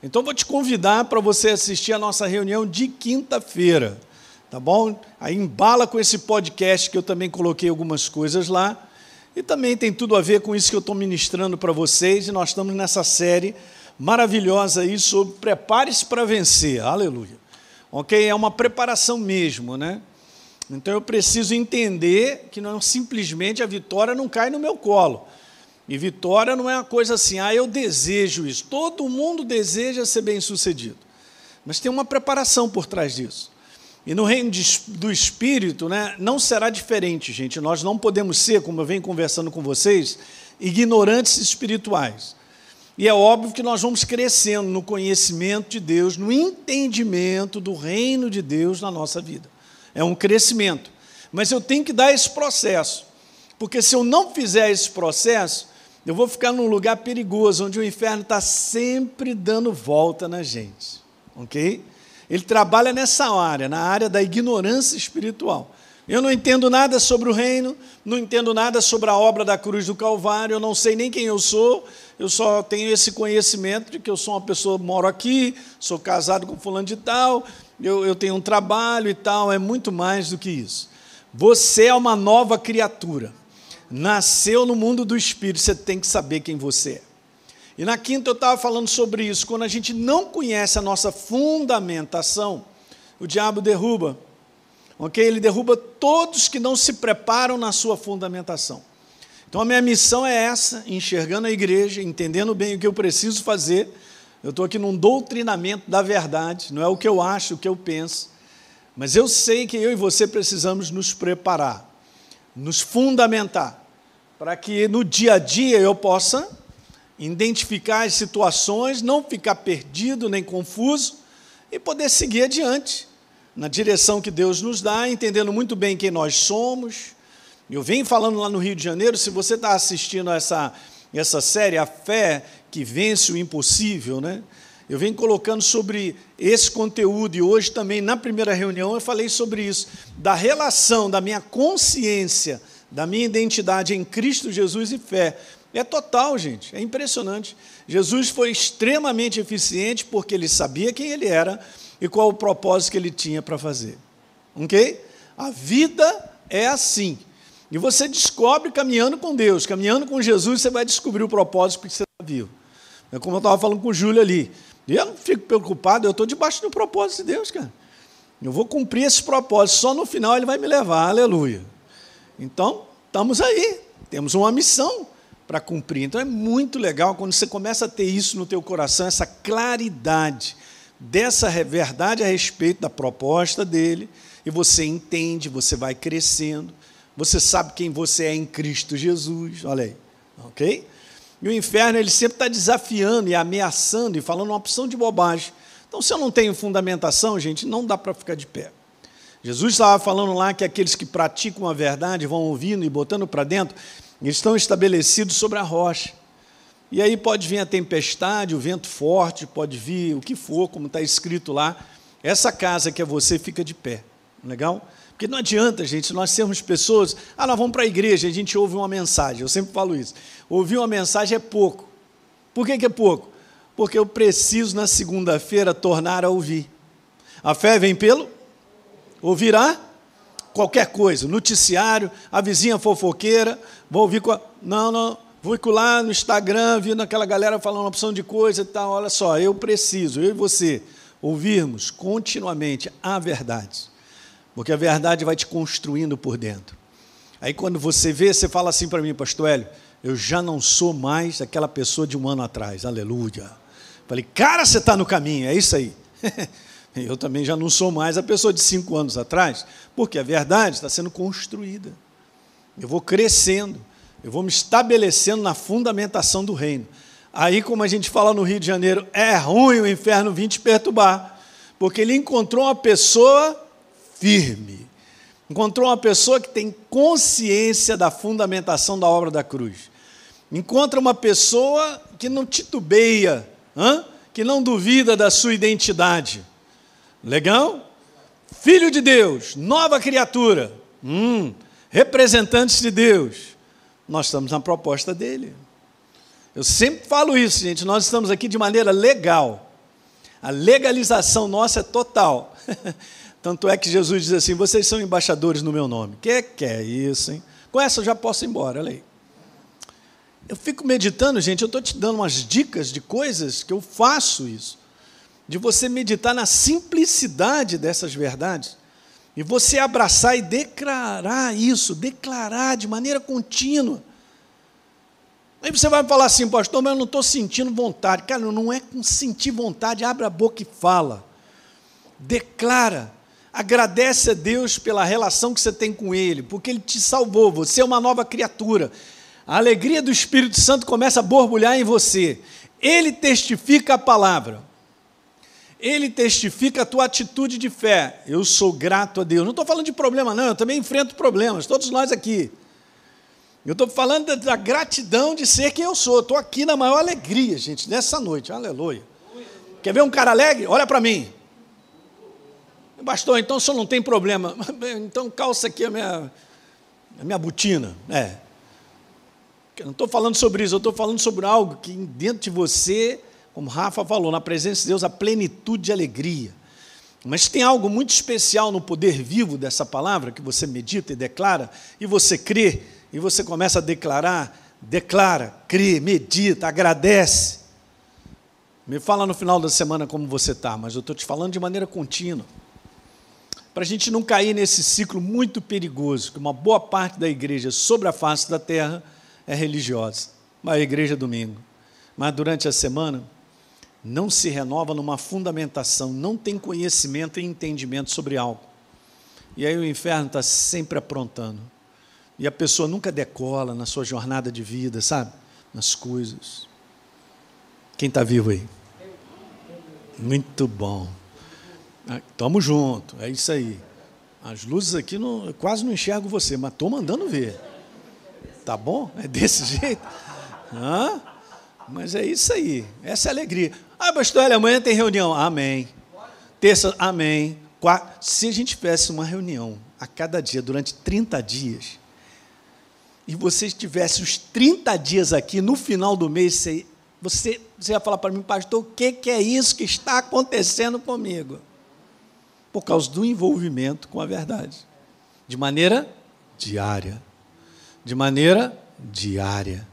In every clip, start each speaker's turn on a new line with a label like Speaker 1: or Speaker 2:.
Speaker 1: Então vou te convidar para você assistir a nossa reunião de quinta-feira, tá bom? Aí embala com esse podcast que eu também coloquei algumas coisas lá. E também tem tudo a ver com isso que eu estou ministrando para vocês, e nós estamos nessa série maravilhosa aí sobre prepare-se para vencer. Aleluia. Ok? É uma preparação mesmo, né? Então eu preciso entender que não simplesmente a vitória não cai no meu colo. E vitória não é uma coisa assim, ah, eu desejo isso. Todo mundo deseja ser bem-sucedido. Mas tem uma preparação por trás disso. E no reino do Espírito, né, não será diferente, gente. Nós não podemos ser, como eu venho conversando com vocês, ignorantes espirituais. E é óbvio que nós vamos crescendo no conhecimento de Deus, no entendimento do reino de Deus na nossa vida. É um crescimento. Mas eu tenho que dar esse processo. Porque se eu não fizer esse processo, eu vou ficar num lugar perigoso, onde o inferno está sempre dando volta na gente. Ok? Ele trabalha nessa área, na área da ignorância espiritual. Eu não entendo nada sobre o reino, não entendo nada sobre a obra da cruz do Calvário, eu não sei nem quem eu sou, eu só tenho esse conhecimento de que eu sou uma pessoa, moro aqui, sou casado com fulano de tal, eu, eu tenho um trabalho e tal, é muito mais do que isso. Você é uma nova criatura nasceu no mundo do espírito, você tem que saber quem você é. E na quinta eu estava falando sobre isso. Quando a gente não conhece a nossa fundamentação, o diabo derruba. Ok? Ele derruba todos que não se preparam na sua fundamentação. Então a minha missão é essa: enxergando a igreja, entendendo bem o que eu preciso fazer. Eu estou aqui num doutrinamento da verdade, não é o que eu acho, o que eu penso. Mas eu sei que eu e você precisamos nos preparar, nos fundamentar para que no dia a dia eu possa identificar as situações, não ficar perdido nem confuso e poder seguir adiante na direção que Deus nos dá, entendendo muito bem quem nós somos. Eu venho falando lá no Rio de Janeiro, se você está assistindo essa, essa série, A Fé que Vence o Impossível, né? Eu venho colocando sobre esse conteúdo e hoje também, na primeira reunião, eu falei sobre isso, da relação da minha consciência da minha identidade em Cristo Jesus e fé. É total, gente, é impressionante. Jesus foi extremamente eficiente porque ele sabia quem ele era e qual o propósito que ele tinha para fazer. Ok? A vida é assim. E você descobre caminhando com Deus, caminhando com Jesus, você vai descobrir o propósito que você está vivo. É como eu estava falando com o Júlio ali. Eu não fico preocupado, eu estou debaixo do propósito de Deus, cara. Eu vou cumprir esse propósito, só no final ele vai me levar, aleluia. Então, estamos aí, temos uma missão para cumprir. Então é muito legal quando você começa a ter isso no teu coração, essa claridade dessa verdade a respeito da proposta dele, e você entende, você vai crescendo, você sabe quem você é em Cristo Jesus, olha aí, ok? E o inferno ele sempre está desafiando e ameaçando e falando uma opção de bobagem. Então, se eu não tenho fundamentação, gente, não dá para ficar de pé. Jesus estava falando lá que aqueles que praticam a verdade vão ouvindo e botando para dentro, estão estabelecidos sobre a rocha. E aí pode vir a tempestade, o vento forte, pode vir o que for, como está escrito lá. Essa casa que é você fica de pé. Legal? Porque não adianta, gente, nós sermos pessoas. Ah, nós vamos para a igreja, a gente ouve uma mensagem. Eu sempre falo isso. Ouvir uma mensagem é pouco. Por que, que é pouco? Porque eu preciso, na segunda-feira, tornar a ouvir. A fé vem pelo Ouvirá qualquer coisa, noticiário, a vizinha fofoqueira, vou ouvir. Não, não, vou lá no Instagram, vendo aquela galera falando uma opção de coisa e tal. Olha só, eu preciso, eu e você, ouvirmos continuamente a verdade, porque a verdade vai te construindo por dentro. Aí quando você vê, você fala assim para mim, pastor Hélio, eu já não sou mais aquela pessoa de um ano atrás, aleluia. Falei, cara, você está no caminho, é isso aí. Eu também já não sou mais a pessoa de cinco anos atrás, porque a verdade está sendo construída. Eu vou crescendo, eu vou me estabelecendo na fundamentação do reino. Aí, como a gente fala no Rio de Janeiro, é ruim o inferno vir te perturbar, porque ele encontrou uma pessoa firme, encontrou uma pessoa que tem consciência da fundamentação da obra da cruz. Encontra uma pessoa que não titubeia, que não duvida da sua identidade. Legal? Filho de Deus, nova criatura, hum, representantes de Deus. Nós estamos na proposta dele. Eu sempre falo isso, gente. Nós estamos aqui de maneira legal. A legalização nossa é total. Tanto é que Jesus diz assim: vocês são embaixadores no meu nome. Que que é isso, hein? Com essa eu já posso ir embora, olha aí. Eu fico meditando, gente, eu estou te dando umas dicas de coisas que eu faço isso. De você meditar na simplicidade dessas verdades. E você abraçar e declarar isso, declarar de maneira contínua. Aí você vai falar assim, pastor, mas eu não estou sentindo vontade. Cara, não é com sentir vontade, abre a boca e fala. Declara. Agradece a Deus pela relação que você tem com Ele, porque Ele te salvou, você é uma nova criatura. A alegria do Espírito Santo começa a borbulhar em você. Ele testifica a palavra. Ele testifica a tua atitude de fé. Eu sou grato a Deus. Não estou falando de problema, não, eu também enfrento problemas, todos nós aqui. Eu estou falando da, gratidão de ser quem eu sou. Estou aqui na maior alegria, gente, nessa noite. Aleluia. Quer ver um cara alegre? Olha para mim. Pastor, então o senhor não tem problema. Então calça aqui a minha, a minha botina. É. Eu não estou falando sobre isso, eu estou falando sobre algo que dentro de você, como Rafa falou, na presença de Deus, a plenitude de alegria. Mas tem algo muito especial no poder vivo dessa palavra que você medita e declara, e você crê, e você começa a declarar, declara, crê, medita, agradece. Me fala no final da semana como você está, mas eu estou te falando de maneira contínua. Para a gente não cair nesse ciclo muito perigoso, que uma boa parte da igreja sobre a face da terra é religiosa, a igreja é domingo. Mas durante a semana não se renova numa fundamentação, não tem conhecimento e entendimento sobre algo. E aí o inferno está sempre aprontando. E a pessoa nunca decola na sua jornada de vida, sabe? Nas coisas. Quem está vivo aí? Muito bom. Ah, junto, é isso aí. As luzes aqui não, quase não enxergo você, mas estou mandando ver. Tá bom? É desse jeito? Hã? Mas é isso aí. Essa é a alegria. Ah, pastor, amanhã tem reunião. Amém. Terça, amém. Quarta, se a gente tivesse uma reunião a cada dia durante 30 dias, e você estivesse os 30 dias aqui, no final do mês, você, você, você ia falar para mim, pastor, o que, que é isso que está acontecendo comigo? Por causa do envolvimento com a verdade. De maneira diária de maneira diária.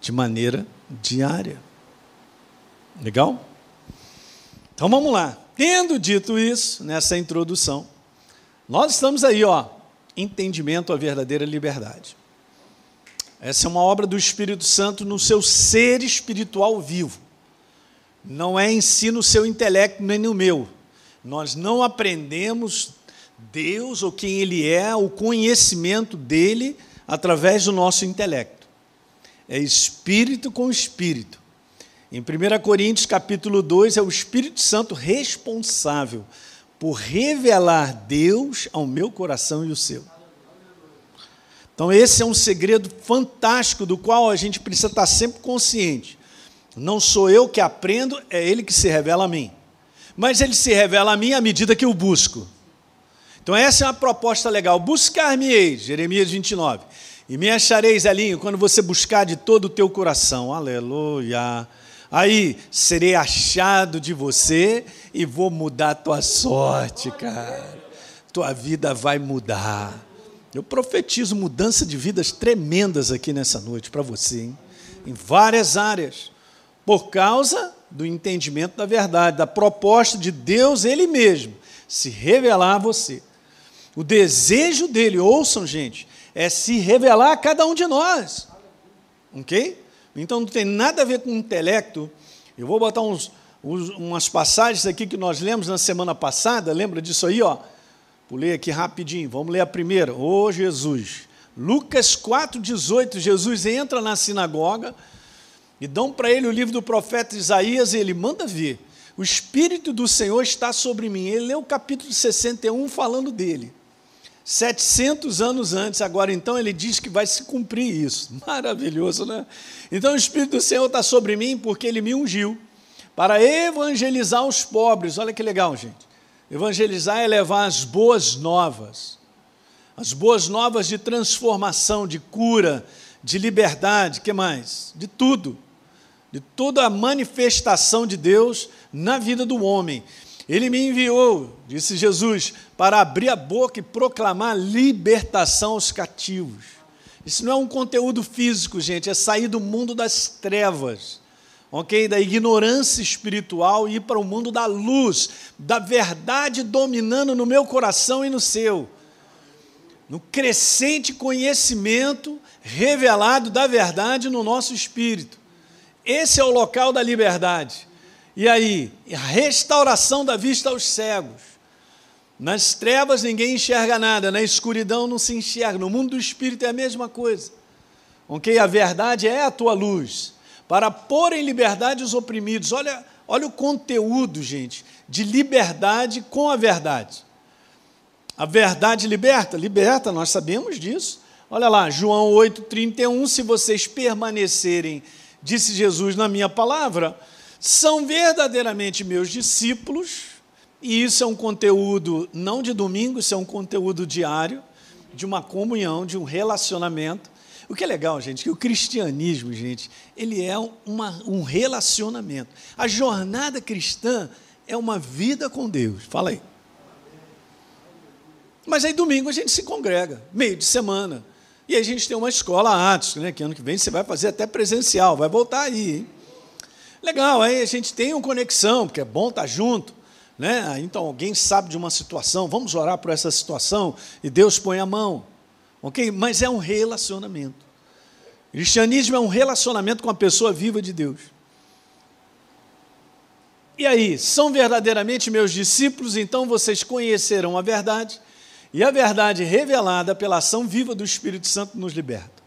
Speaker 1: De maneira diária. Legal? Então vamos lá. Tendo dito isso, nessa introdução, nós estamos aí, ó, entendimento à verdadeira liberdade. Essa é uma obra do Espírito Santo no seu ser espiritual vivo. Não é em si no seu intelecto nem no meu. Nós não aprendemos Deus ou quem Ele é, o conhecimento dele através do nosso intelecto. É espírito com espírito. Em 1 Coríntios capítulo 2 é o Espírito Santo responsável por revelar Deus ao meu coração e o seu. Então esse é um segredo fantástico do qual a gente precisa estar sempre consciente. Não sou eu que aprendo, é ele que se revela a mim. Mas ele se revela a mim à medida que eu busco. Então, essa é uma proposta legal. Buscar-me-eis, Jeremias 29. E me achareis, Elinho, quando você buscar de todo o teu coração. Aleluia. Aí serei achado de você e vou mudar a tua sorte, cara. Tua vida vai mudar. Eu profetizo mudança de vidas tremendas aqui nessa noite para você, hein? em várias áreas, por causa do entendimento da verdade, da proposta de Deus Ele mesmo se revelar a você. O desejo dele, ouçam, gente, é se revelar a cada um de nós. Ok? Então não tem nada a ver com intelecto. Eu vou botar uns, uns, umas passagens aqui que nós lemos na semana passada. Lembra disso aí? Ó? Pulei aqui rapidinho. Vamos ler a primeira. Ô oh, Jesus. Lucas 4,18. Jesus entra na sinagoga e dão para ele o livro do profeta Isaías e ele manda ver. O Espírito do Senhor está sobre mim. Ele lê o capítulo 61 falando dele. 700 anos antes, agora então ele diz que vai se cumprir isso. Maravilhoso, né? Então o Espírito do Senhor está sobre mim porque ele me ungiu para evangelizar os pobres. Olha que legal, gente. Evangelizar é levar as boas novas. As boas novas de transformação, de cura, de liberdade, que mais? De tudo. de toda a manifestação de Deus na vida do homem. Ele me enviou, disse Jesus, para abrir a boca e proclamar libertação aos cativos. Isso não é um conteúdo físico, gente, é sair do mundo das trevas, ok? Da ignorância espiritual e ir para o mundo da luz, da verdade dominando no meu coração e no seu. No crescente conhecimento revelado da verdade no nosso espírito. Esse é o local da liberdade. E aí, restauração da vista aos cegos. Nas trevas ninguém enxerga nada, na escuridão não se enxerga. No mundo do espírito é a mesma coisa. Ok? A verdade é a tua luz. Para pôr em liberdade os oprimidos. Olha, olha o conteúdo, gente, de liberdade com a verdade. A verdade liberta? Liberta, nós sabemos disso. Olha lá, João 8,31, se vocês permanecerem, disse Jesus na minha palavra, são verdadeiramente meus discípulos, e isso é um conteúdo não de domingo, isso é um conteúdo diário, de uma comunhão, de um relacionamento. O que é legal, gente, que o cristianismo, gente, ele é uma, um relacionamento. A jornada cristã é uma vida com Deus. Fala aí. Mas aí domingo a gente se congrega, meio de semana. E aí a gente tem uma escola Atos, né, que ano que vem você vai fazer até presencial, vai voltar aí. Hein? Legal, aí a gente tem uma conexão, porque é bom estar junto. Né? Então, alguém sabe de uma situação, vamos orar por essa situação e Deus põe a mão. Ok? Mas é um relacionamento. O cristianismo é um relacionamento com a pessoa viva de Deus. E aí, são verdadeiramente meus discípulos, então vocês conhecerão a verdade, e a verdade revelada pela ação viva do Espírito Santo nos liberta.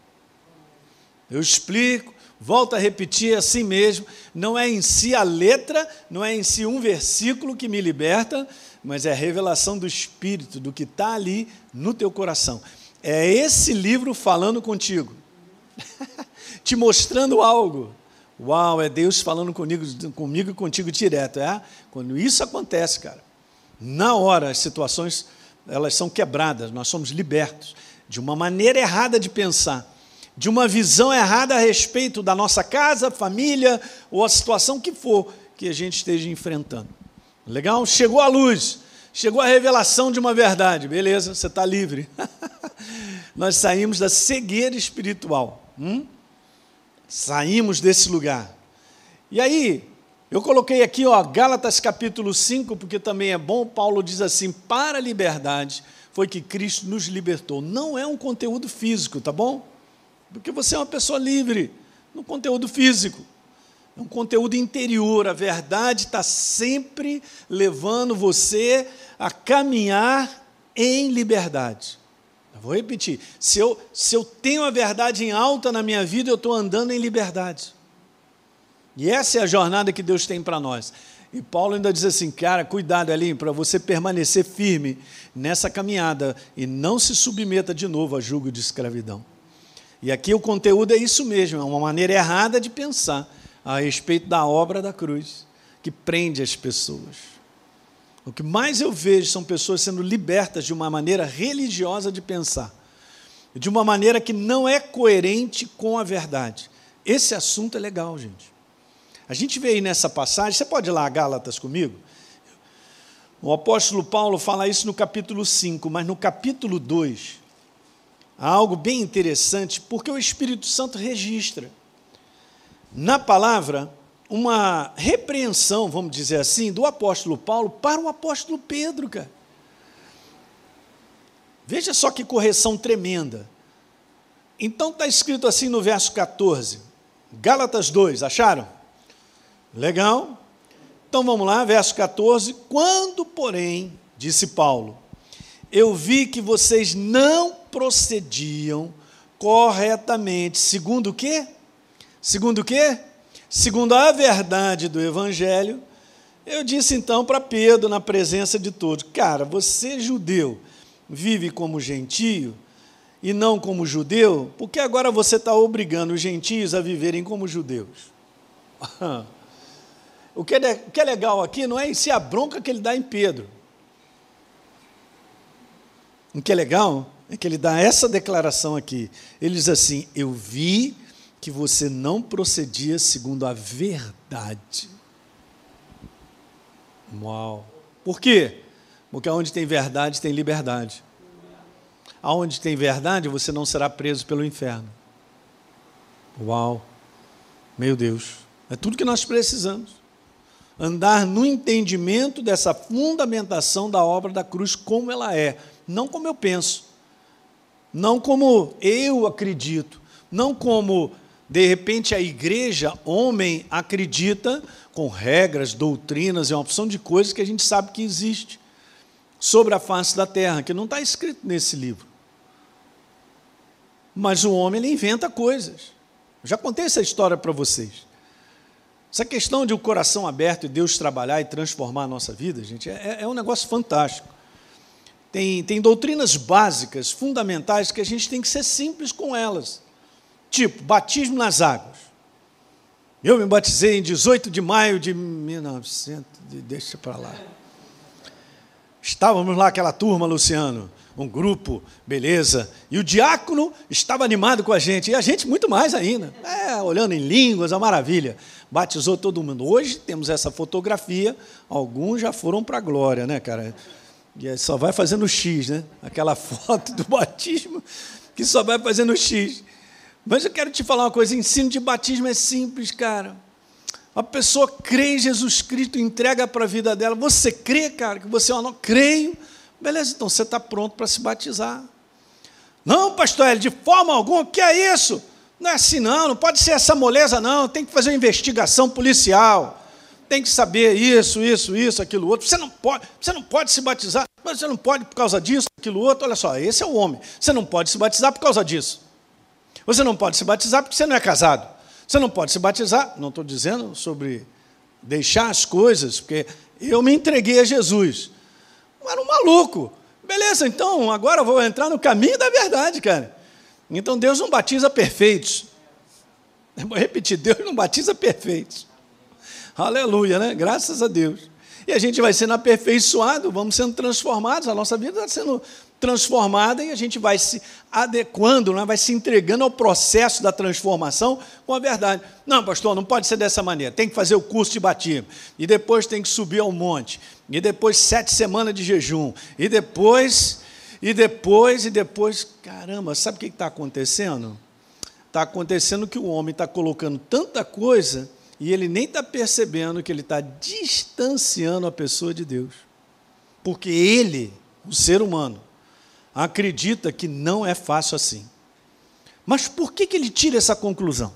Speaker 1: Eu explico, Volto a repetir assim mesmo, não é em si a letra, não é em si um versículo que me liberta, mas é a revelação do Espírito, do que está ali no teu coração. É esse livro falando contigo, te mostrando algo. Uau, é Deus falando comigo, comigo e contigo direto. É? Quando isso acontece, cara, na hora as situações elas são quebradas, nós somos libertos de uma maneira errada de pensar de uma visão errada a respeito da nossa casa, família ou a situação que for que a gente esteja enfrentando. Legal? Chegou a luz, chegou a revelação de uma verdade, beleza, você está livre. Nós saímos da cegueira espiritual. Hum? Saímos desse lugar. E aí, eu coloquei aqui, ó, Gálatas capítulo 5, porque também é bom, Paulo diz assim: para a liberdade foi que Cristo nos libertou. Não é um conteúdo físico, tá bom? Porque você é uma pessoa livre no conteúdo físico. É um conteúdo interior. A verdade está sempre levando você a caminhar em liberdade. Eu vou repetir. Se eu, se eu tenho a verdade em alta na minha vida, eu estou andando em liberdade. E essa é a jornada que Deus tem para nós. E Paulo ainda diz assim, cara, cuidado, Elinho, para você permanecer firme nessa caminhada e não se submeta de novo a julgo de escravidão. E aqui o conteúdo é isso mesmo, é uma maneira errada de pensar a respeito da obra da cruz, que prende as pessoas. O que mais eu vejo são pessoas sendo libertas de uma maneira religiosa de pensar, de uma maneira que não é coerente com a verdade. Esse assunto é legal, gente. A gente vê aí nessa passagem, você pode ir lá a Gálatas comigo? O apóstolo Paulo fala isso no capítulo 5, mas no capítulo 2, algo bem interessante, porque o Espírito Santo registra na palavra uma repreensão, vamos dizer assim, do apóstolo Paulo para o apóstolo Pedro, cara. Veja só que correção tremenda. Então está escrito assim no verso 14, Gálatas 2, acharam? Legal? Então vamos lá, verso 14. Quando, porém, disse Paulo, eu vi que vocês não procediam corretamente, segundo o quê? Segundo o quê? Segundo a verdade do Evangelho, eu disse então para Pedro, na presença de todos: Cara, você judeu vive como gentio e não como judeu, porque agora você está obrigando os gentios a viverem como judeus. o, que é, o que é legal aqui não é em si a bronca que ele dá em Pedro. O que é legal é que ele dá essa declaração aqui. Ele diz assim: Eu vi que você não procedia segundo a verdade. Uau! Por quê? Porque onde tem verdade tem liberdade. Aonde tem verdade, você não será preso pelo inferno. Uau! Meu Deus, é tudo que nós precisamos. Andar no entendimento dessa fundamentação da obra da cruz como ela é, não como eu penso, não como eu acredito, não como de repente a igreja, homem, acredita com regras, doutrinas e uma opção de coisas que a gente sabe que existe sobre a face da terra, que não está escrito nesse livro. Mas o homem ele inventa coisas. Já contei essa história para vocês. Essa questão de o um coração aberto e Deus trabalhar e transformar a nossa vida, gente, é, é um negócio fantástico. Tem, tem doutrinas básicas, fundamentais, que a gente tem que ser simples com elas. Tipo, batismo nas águas. Eu me batizei em 18 de maio de 1900, deixa para lá. Estávamos lá, aquela turma, Luciano, um grupo, beleza. E o diácono estava animado com a gente, e a gente muito mais ainda. É, olhando em línguas, a maravilha. Batizou todo mundo. Hoje temos essa fotografia, alguns já foram para a glória, né, cara? E só vai fazendo X, né? Aquela foto do batismo que só vai fazendo X. Mas eu quero te falar uma coisa: ensino de batismo é simples, cara. A pessoa crê em Jesus Cristo, entrega para a vida dela. Você crê, cara, que você é uma Creio. Beleza, então você está pronto para se batizar. Não, pastor Hélio, de forma alguma, o que é isso? Não é assim, não, não pode ser essa moleza, não. Tem que fazer uma investigação policial. Tem que saber isso, isso, isso, aquilo outro. Você não pode, você não pode se batizar, mas você não pode por causa disso, aquilo outro. Olha só, esse é o homem. Você não pode se batizar por causa disso. Você não pode se batizar porque você não é casado. Você não pode se batizar, não estou dizendo sobre deixar as coisas, porque eu me entreguei a Jesus. Eu era um maluco. Beleza, então agora vou entrar no caminho da verdade, cara. Então Deus não batiza perfeitos. Eu vou repetir, Deus não batiza perfeitos. Aleluia, né? Graças a Deus. E a gente vai sendo aperfeiçoado, vamos sendo transformados, a nossa vida está sendo transformada e a gente vai se adequando, né? vai se entregando ao processo da transformação com a verdade. Não, pastor, não pode ser dessa maneira. Tem que fazer o curso de batismo, e depois tem que subir ao monte, e depois sete semanas de jejum, e depois, e depois, e depois. Caramba, sabe o que está acontecendo? Está acontecendo que o homem está colocando tanta coisa e ele nem está percebendo que ele está distanciando a pessoa de Deus. Porque ele, o ser humano, acredita que não é fácil assim. Mas por que, que ele tira essa conclusão?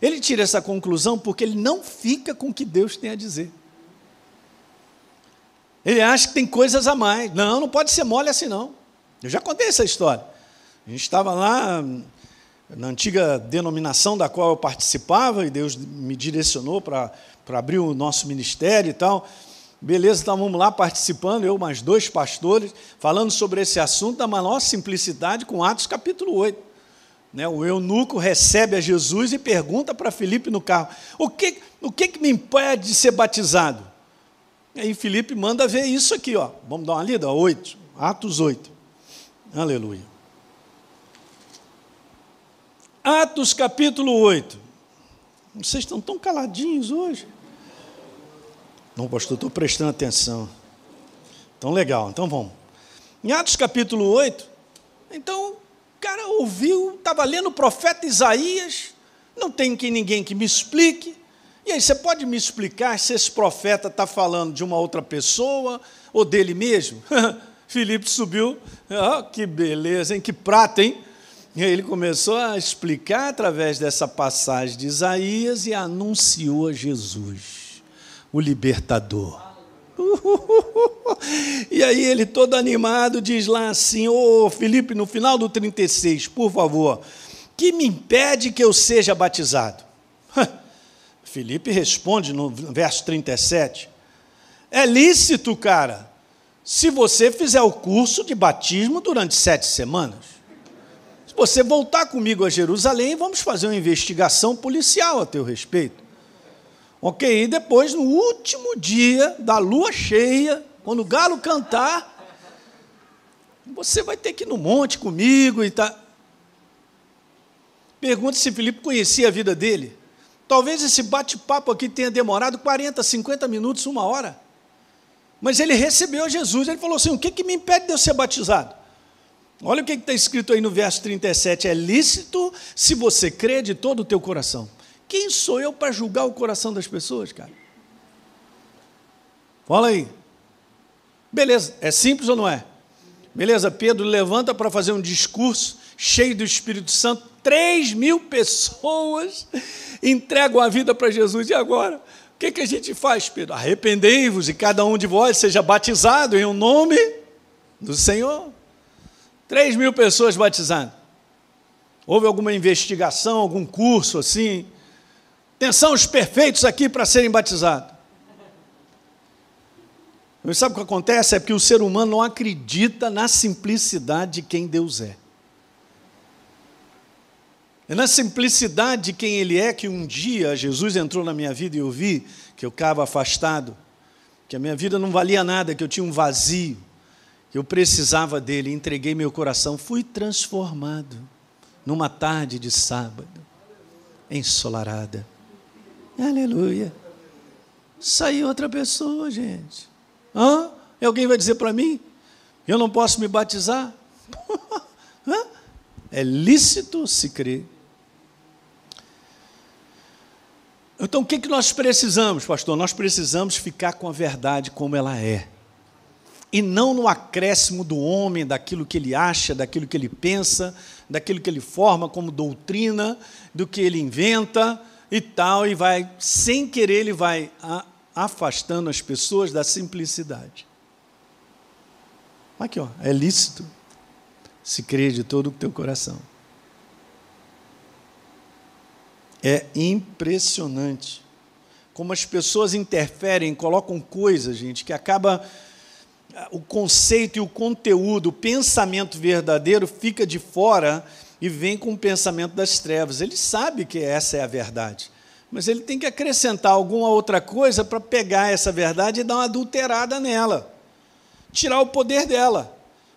Speaker 1: Ele tira essa conclusão porque ele não fica com o que Deus tem a dizer. Ele acha que tem coisas a mais. Não, não pode ser mole assim, não. Eu já contei essa história. A gente estava lá na antiga denominação da qual eu participava, e Deus me direcionou para abrir o nosso ministério e tal. Beleza, então vamos lá participando, eu mais dois pastores, falando sobre esse assunto da maior simplicidade com Atos capítulo 8. Né, o eunuco recebe a Jesus e pergunta para Filipe no carro: o que, o que, que me impede de ser batizado? E aí Filipe manda ver isso aqui, ó. Vamos dar uma lida? 8, Atos 8. Aleluia. Atos capítulo 8. Vocês estão tão caladinhos hoje. Não, pastor, estou prestando atenção. Então, legal, então vamos. Em Atos capítulo 8, então, o cara ouviu, estava lendo o profeta Isaías, não tem que ninguém que me explique. E aí, você pode me explicar se esse profeta está falando de uma outra pessoa ou dele mesmo? Filipe subiu, oh, que beleza, hein? que prata, hein? E ele começou a explicar através dessa passagem de Isaías e anunciou a Jesus o libertador. E aí ele todo animado diz lá assim: Ô oh, Felipe, no final do 36, por favor, que me impede que eu seja batizado? Felipe responde no verso 37: É lícito, cara, se você fizer o curso de batismo durante sete semanas. Se você voltar comigo a Jerusalém, vamos fazer uma investigação policial a teu respeito. Ok? E depois, no último dia da lua cheia, quando o galo cantar, você vai ter que ir no monte comigo e tá. Pergunta se Filipe conhecia a vida dele. Talvez esse bate-papo aqui tenha demorado 40, 50 minutos, uma hora. Mas ele recebeu Jesus, ele falou assim: o que, que me impede de eu ser batizado? Olha o que está escrito aí no verso 37: é lícito se você crê de todo o teu coração. Quem sou eu para julgar o coração das pessoas, cara? Fala aí. Beleza, é simples ou não é? Beleza, Pedro levanta para fazer um discurso cheio do Espírito Santo. Três mil pessoas entregam a vida para Jesus. E agora? O que, que a gente faz, Pedro? Arrependei-vos e cada um de vós seja batizado em o um nome do Senhor. Três mil pessoas batizadas. Houve alguma investigação, algum curso assim? Atenção, os perfeitos aqui para serem batizados. Mas sabe o que acontece? É porque o ser humano não acredita na simplicidade de quem Deus é. É na simplicidade de quem Ele é que um dia Jesus entrou na minha vida e eu vi que eu estava afastado, que a minha vida não valia nada, que eu tinha um vazio, eu precisava dele. Entreguei meu coração, fui transformado numa tarde de sábado, ensolarada. Aleluia. Saiu outra pessoa, gente. Hã? Alguém vai dizer para mim? Eu não posso me batizar? Hã? É lícito se crer. Então o que, que nós precisamos, pastor? Nós precisamos ficar com a verdade como ela é. E não no acréscimo do homem, daquilo que ele acha, daquilo que ele pensa, daquilo que ele forma como doutrina, do que ele inventa e tal, e vai, sem querer, ele vai afastando as pessoas da simplicidade. Aqui, ó, é lícito se crer de todo o teu coração. É impressionante como as pessoas interferem, colocam coisas, gente, que acaba o conceito e o conteúdo, o pensamento verdadeiro fica de fora e vem com o pensamento das trevas. Ele sabe que essa é a verdade mas ele tem que acrescentar alguma outra coisa para pegar essa verdade e dar uma adulterada nela, tirar o poder dela.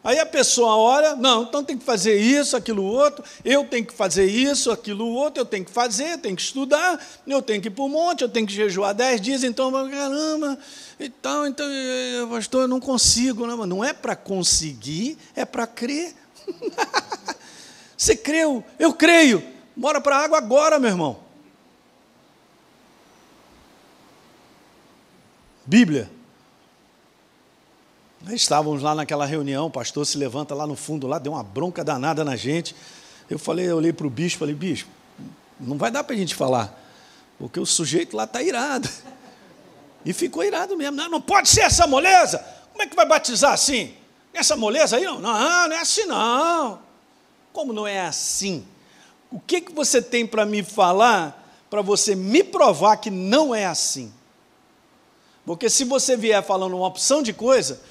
Speaker 1: Aí a pessoa ora, não, então tem que fazer isso, aquilo outro, eu tenho que fazer isso, aquilo outro, eu tenho que fazer, eu tenho que estudar, eu tenho que ir para o monte, eu tenho que jejuar dez dias, então, caramba, então, então, pastor, eu não consigo, não, não é para conseguir, é para crer. Você creu, eu creio, bora para a água agora, meu irmão. Bíblia. Estávamos lá naquela reunião, o pastor se levanta lá no fundo, lá deu uma bronca danada na gente. Eu falei, eu olhei para o bispo, falei, bispo, não vai dar para a gente falar, porque o sujeito lá está irado. E ficou irado mesmo. Não, não pode ser essa moleza. Como é que vai batizar assim? Essa moleza aí não? Não, não é assim não. Como não é assim? O que, que você tem para me falar para você me provar que não é assim? Porque se você vier falando uma opção de coisa,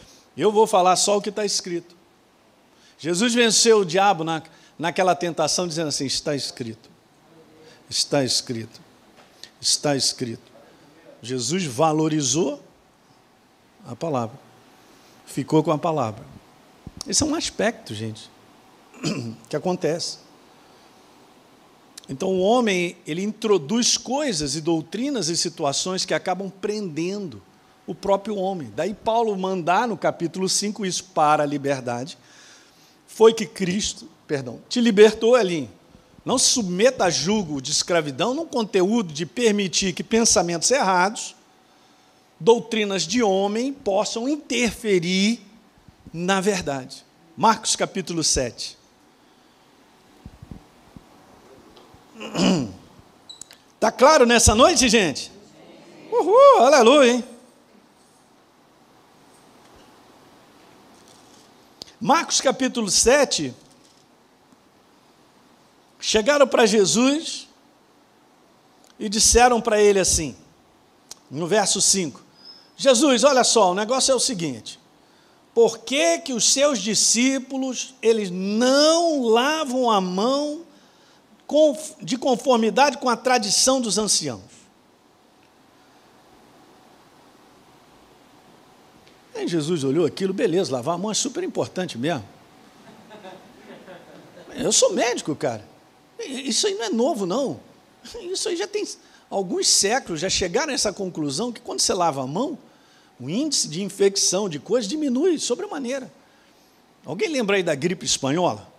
Speaker 1: eu vou falar só o que está escrito. Jesus venceu o diabo na, naquela tentação, dizendo assim: está escrito, está escrito, está escrito. Jesus valorizou a palavra, ficou com a palavra. Esse é um aspecto, gente, que acontece. Então o homem, ele introduz coisas e doutrinas e situações que acabam prendendo o próprio homem. Daí Paulo mandar no capítulo 5 isso para a liberdade. Foi que Cristo, perdão, te libertou ali. Não se submeta a julgo de escravidão num conteúdo de permitir que pensamentos errados, doutrinas de homem possam interferir na verdade. Marcos capítulo 7. Está claro nessa noite, gente? Uhul, aleluia, hein? Marcos capítulo 7. Chegaram para Jesus e disseram para ele assim, no verso 5: Jesus, olha só, o negócio é o seguinte: por que, que os seus discípulos eles não lavam a mão de conformidade com a tradição dos anciãos. Aí Jesus olhou aquilo, beleza, lavar a mão é super importante mesmo. Eu sou médico, cara. Isso aí não é novo, não. Isso aí já tem alguns séculos, já chegaram a essa conclusão que quando você lava a mão, o índice de infecção de coisas diminui sobremaneira. Alguém lembra aí da gripe espanhola?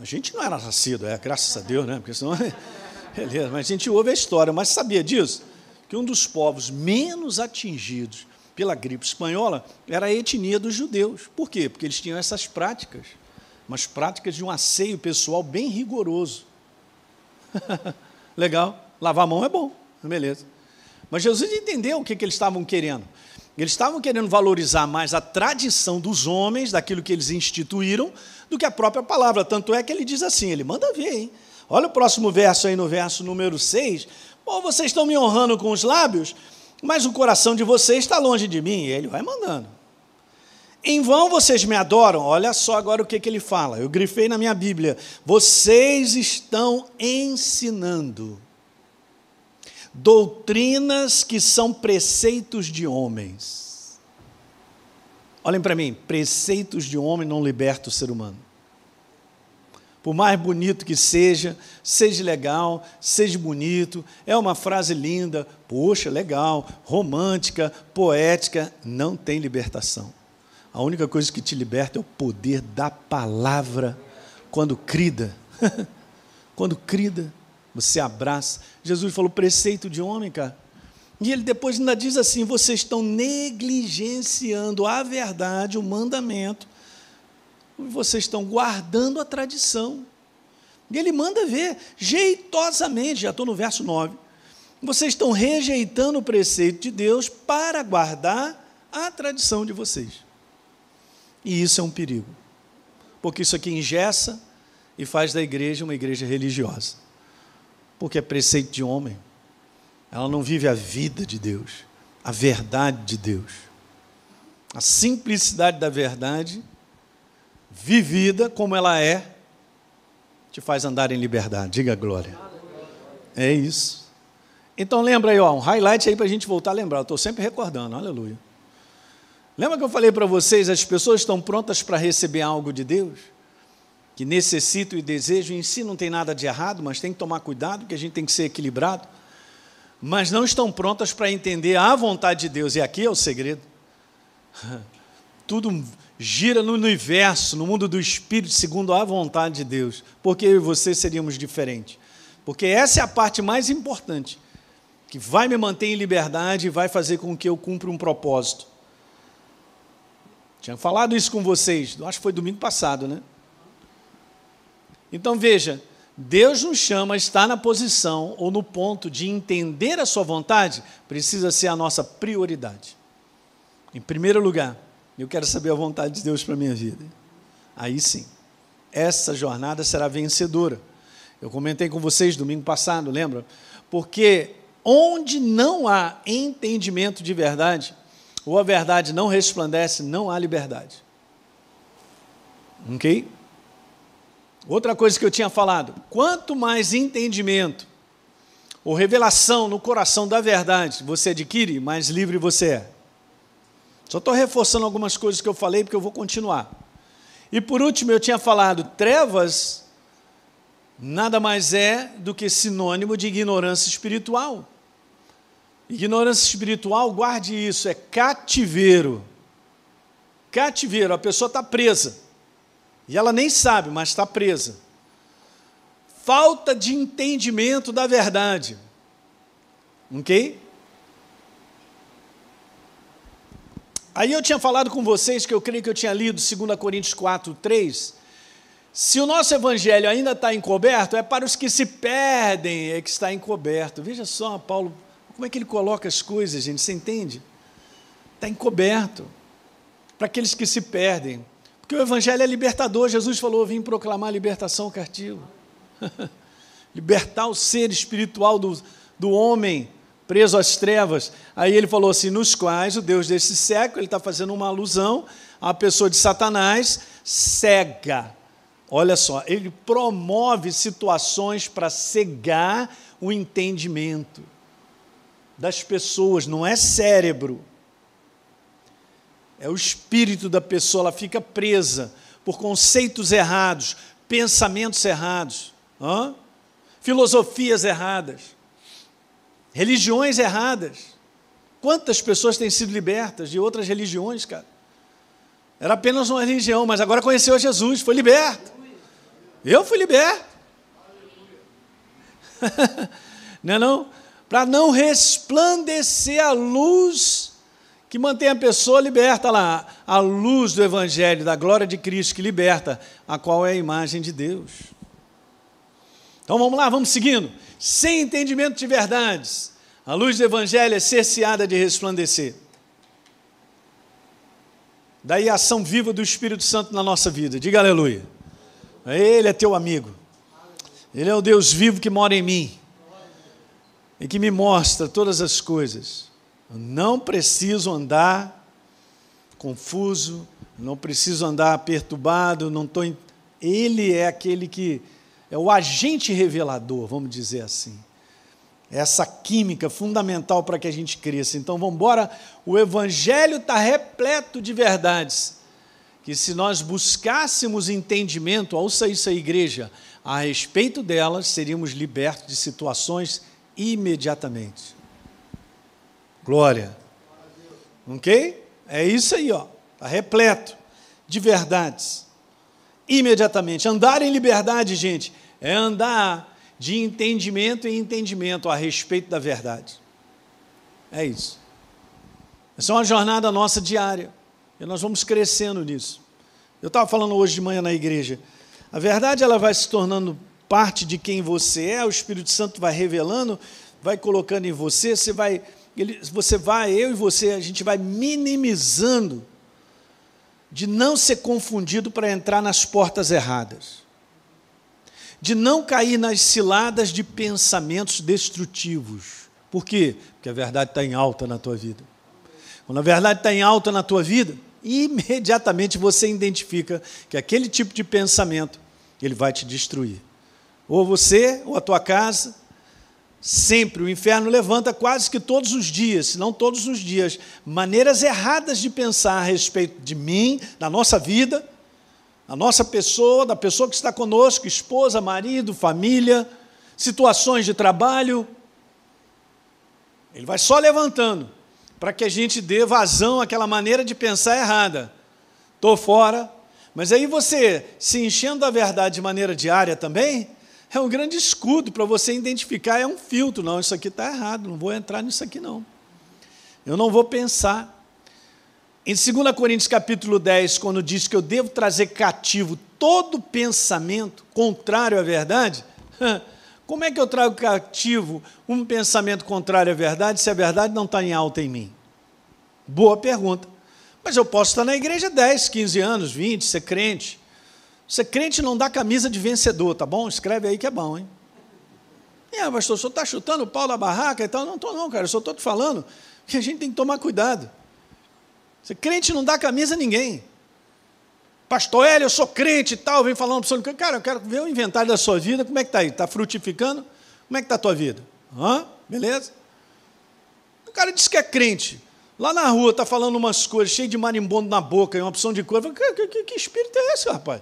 Speaker 1: A gente não era nascido, é, graças a Deus, né? Porque senão. Beleza, mas a gente ouve a história, mas sabia disso? Que um dos povos menos atingidos pela gripe espanhola era a etnia dos judeus. Por quê? Porque eles tinham essas práticas, umas práticas de um asseio pessoal bem rigoroso. Legal, lavar a mão é bom, beleza. Mas Jesus entendeu o que, que eles estavam querendo. Eles estavam querendo valorizar mais a tradição dos homens, daquilo que eles instituíram, do que a própria palavra. Tanto é que ele diz assim: ele manda ver, hein? Olha o próximo verso aí, no verso número 6. Bom, vocês estão me honrando com os lábios, mas o coração de vocês está longe de mim. E ele vai mandando. Em vão vocês me adoram. Olha só agora o que, que ele fala. Eu grifei na minha Bíblia. Vocês estão ensinando doutrinas que são preceitos de homens. Olhem para mim, preceitos de homem não libertam o ser humano. Por mais bonito que seja, seja legal, seja bonito, é uma frase linda, poxa, legal, romântica, poética, não tem libertação. A única coisa que te liberta é o poder da palavra quando crida. quando crida você abraça. Jesus falou preceito de homem, cara. E ele depois ainda diz assim: vocês estão negligenciando a verdade, o mandamento, vocês estão guardando a tradição. E ele manda ver, jeitosamente, já estou no verso 9. Vocês estão rejeitando o preceito de Deus para guardar a tradição de vocês. E isso é um perigo, porque isso aqui engessa e faz da igreja uma igreja religiosa porque é preceito de homem. Ela não vive a vida de Deus, a verdade de Deus. A simplicidade da verdade, vivida como ela é, te faz andar em liberdade. Diga glória. É isso. Então lembra aí, ó, um highlight aí para a gente voltar a lembrar. Eu estou sempre recordando, aleluia. Lembra que eu falei para vocês, as pessoas estão prontas para receber algo de Deus? que necessitam e desejam, em si não tem nada de errado, mas tem que tomar cuidado, porque a gente tem que ser equilibrado, mas não estão prontas para entender a vontade de Deus, e aqui é o segredo. Tudo gira no universo, no mundo do espírito, segundo a vontade de Deus, porque eu e você seríamos diferentes. Porque essa é a parte mais importante, que vai me manter em liberdade e vai fazer com que eu cumpra um propósito. Tinha falado isso com vocês, acho que foi domingo passado, né? Então veja, Deus nos chama a estar na posição ou no ponto de entender a Sua vontade, precisa ser a nossa prioridade. Em primeiro lugar, eu quero saber a vontade de Deus para minha vida. Aí sim, essa jornada será vencedora. Eu comentei com vocês domingo passado, lembra? Porque onde não há entendimento de verdade, ou a verdade não resplandece, não há liberdade. Ok? Outra coisa que eu tinha falado: quanto mais entendimento ou revelação no coração da verdade você adquire, mais livre você é. Só estou reforçando algumas coisas que eu falei, porque eu vou continuar. E por último, eu tinha falado: trevas nada mais é do que sinônimo de ignorância espiritual. Ignorância espiritual, guarde isso, é cativeiro. Cativeiro, a pessoa está presa. E ela nem sabe, mas está presa. Falta de entendimento da verdade. Ok? Aí eu tinha falado com vocês que eu creio que eu tinha lido 2 Coríntios 4, 3. Se o nosso evangelho ainda está encoberto, é para os que se perdem é que está encoberto. Veja só, Paulo, como é que ele coloca as coisas, gente, você entende? Está encoberto. Para aqueles que se perdem. Porque o Evangelho é libertador. Jesus falou: vim proclamar libertação cativo. Libertar o ser espiritual do, do homem preso às trevas. Aí ele falou assim: nos quais o Deus desse século, ele está fazendo uma alusão à pessoa de Satanás cega. Olha só, ele promove situações para cegar o entendimento das pessoas, não é cérebro é o espírito da pessoa, ela fica presa por conceitos errados, pensamentos errados. Hã? Filosofias erradas, religiões erradas. Quantas pessoas têm sido libertas de outras religiões, cara? Era apenas uma religião, mas agora conheceu Jesus, foi liberto. Eu fui liberto. não é não? Para não resplandecer a luz que mantém a pessoa liberta lá, a luz do Evangelho, da glória de Cristo que liberta, a qual é a imagem de Deus. Então vamos lá, vamos seguindo. Sem entendimento de verdades, a luz do Evangelho é cerceada de resplandecer. Daí a ação viva do Espírito Santo na nossa vida. Diga aleluia. Ele é teu amigo. Ele é o Deus vivo que mora em mim e que me mostra todas as coisas. Eu não preciso andar confuso, não preciso andar perturbado, não tô ele é aquele que é o agente revelador, vamos dizer assim. Essa química fundamental para que a gente cresça. Então vamos embora. O Evangelho está repleto de verdades. Que se nós buscássemos entendimento ao sair da igreja a respeito delas, seríamos libertos de situações imediatamente. Glória. Ok? É isso aí, ó. Está repleto de verdades. Imediatamente. Andar em liberdade, gente, é andar de entendimento em entendimento a respeito da verdade. É isso. Essa é uma jornada nossa diária. E nós vamos crescendo nisso. Eu estava falando hoje de manhã na igreja. A verdade ela vai se tornando parte de quem você é, o Espírito Santo vai revelando, vai colocando em você, você vai ele, você vai, eu e você, a gente vai minimizando de não ser confundido para entrar nas portas erradas, de não cair nas ciladas de pensamentos destrutivos. Por quê? Porque a verdade está em alta na tua vida. Quando a verdade está em alta na tua vida, imediatamente você identifica que aquele tipo de pensamento ele vai te destruir. Ou você, ou a tua casa, Sempre o inferno levanta quase que todos os dias, se não todos os dias, maneiras erradas de pensar a respeito de mim, da nossa vida, da nossa pessoa, da pessoa que está conosco, esposa, marido, família, situações de trabalho. Ele vai só levantando para que a gente dê vazão àquela maneira de pensar errada. Estou fora. Mas aí você, se enchendo da verdade de maneira diária também, é um grande escudo para você identificar, é um filtro. Não, isso aqui está errado, não vou entrar nisso aqui não. Eu não vou pensar. Em 2 Coríntios capítulo 10, quando diz que eu devo trazer cativo todo pensamento contrário à verdade, como é que eu trago cativo um pensamento contrário à verdade se a verdade não está em alta em mim? Boa pergunta. Mas eu posso estar na igreja 10, 15 anos, 20, ser crente, Ser crente não dá camisa de vencedor, tá bom? Escreve aí que é bom, hein? É, pastor, o senhor está chutando o pau da barraca e tal? Não estou não, cara, eu só estou te falando que a gente tem que tomar cuidado. Ser crente não dá camisa a ninguém. Pastor Hélio, eu sou crente e tal, vem falando para o senhor, cara, eu quero ver o inventário da sua vida, como é que está aí? Está frutificando? Como é que está a tua vida? Hã? Beleza? O cara disse que é crente. Lá na rua está falando umas coisas, cheio de marimbondo na boca, uma opção de. Que, que, que, que espírito é esse, rapaz?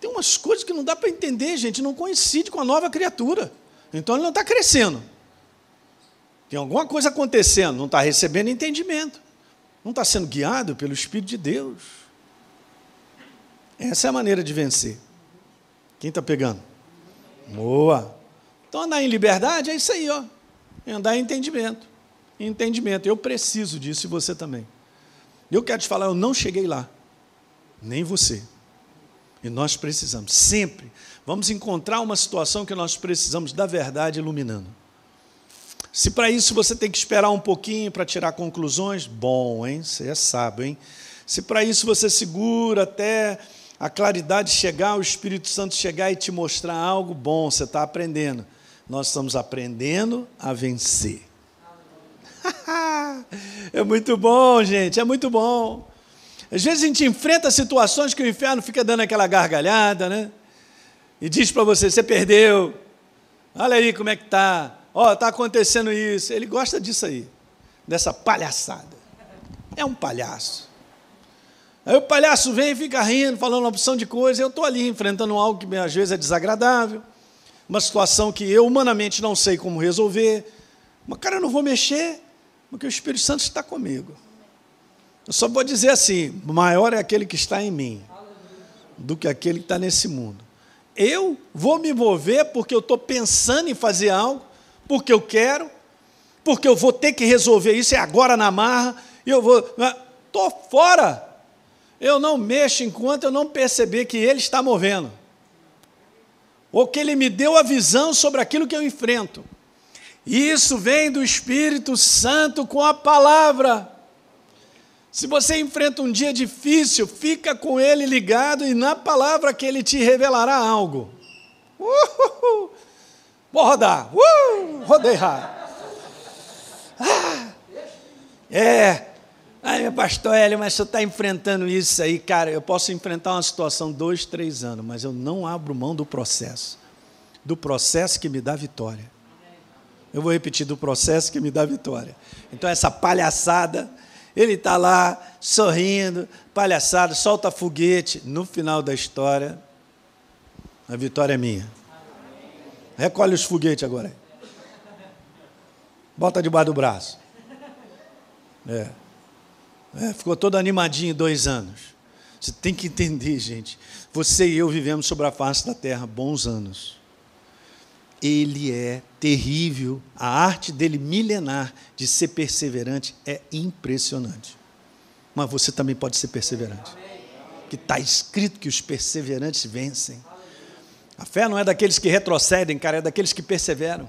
Speaker 1: Tem umas coisas que não dá para entender, gente, não coincide com a nova criatura. Então ele não está crescendo. Tem alguma coisa acontecendo, não está recebendo entendimento. Não está sendo guiado pelo Espírito de Deus. Essa é a maneira de vencer. Quem está pegando? Boa. Então andar em liberdade é isso aí, ó. É andar em entendimento. Entendimento. Eu preciso disso e você também. Eu quero te falar, eu não cheguei lá. Nem você. E nós precisamos, sempre, vamos encontrar uma situação que nós precisamos da verdade iluminando. Se para isso você tem que esperar um pouquinho para tirar conclusões, bom, hein? Você é sábio, hein? Se para isso você segura até a claridade chegar, o Espírito Santo chegar e te mostrar algo bom, você está aprendendo. Nós estamos aprendendo a vencer. é muito bom, gente, é muito bom. Às vezes a gente enfrenta situações que o inferno fica dando aquela gargalhada, né? E diz para você: você perdeu. Olha aí como é que tá. Ó, oh, tá acontecendo isso. Ele gosta disso aí, dessa palhaçada. É um palhaço. Aí o palhaço vem e fica rindo, falando uma opção de coisa, eu estou ali enfrentando algo que às vezes é desagradável, uma situação que eu humanamente não sei como resolver, mas cara, eu não vou mexer, porque o Espírito Santo está comigo. Eu só vou dizer assim: maior é aquele que está em mim do que aquele que está nesse mundo. Eu vou me mover porque eu estou pensando em fazer algo, porque eu quero, porque eu vou ter que resolver isso, é agora na marra, eu vou. Estou fora. Eu não mexo enquanto eu não perceber que Ele está movendo. Ou que Ele me deu a visão sobre aquilo que eu enfrento. Isso vem do Espírito Santo com a palavra. Se você enfrenta um dia difícil, fica com ele ligado e na palavra que ele te revelará algo. Uhul. Vou rodar. Uh, rodei rápido. Ah, é. Ai, meu pastor Hélio, mas você está enfrentando isso aí, cara. Eu posso enfrentar uma situação dois, três anos, mas eu não abro mão do processo. Do processo que me dá vitória. Eu vou repetir, do processo que me dá vitória. Então, essa palhaçada ele está lá sorrindo, palhaçado, solta foguete. No final da história, a vitória é minha. Recolhe os foguetes agora. Bota debaixo do braço. É. é. Ficou todo animadinho dois anos. Você tem que entender, gente. Você e eu vivemos sobre a face da terra bons anos ele é terrível. A arte dele milenar de ser perseverante é impressionante. Mas você também pode ser perseverante. Que está escrito que os perseverantes vencem. A fé não é daqueles que retrocedem, cara, é daqueles que perseveram.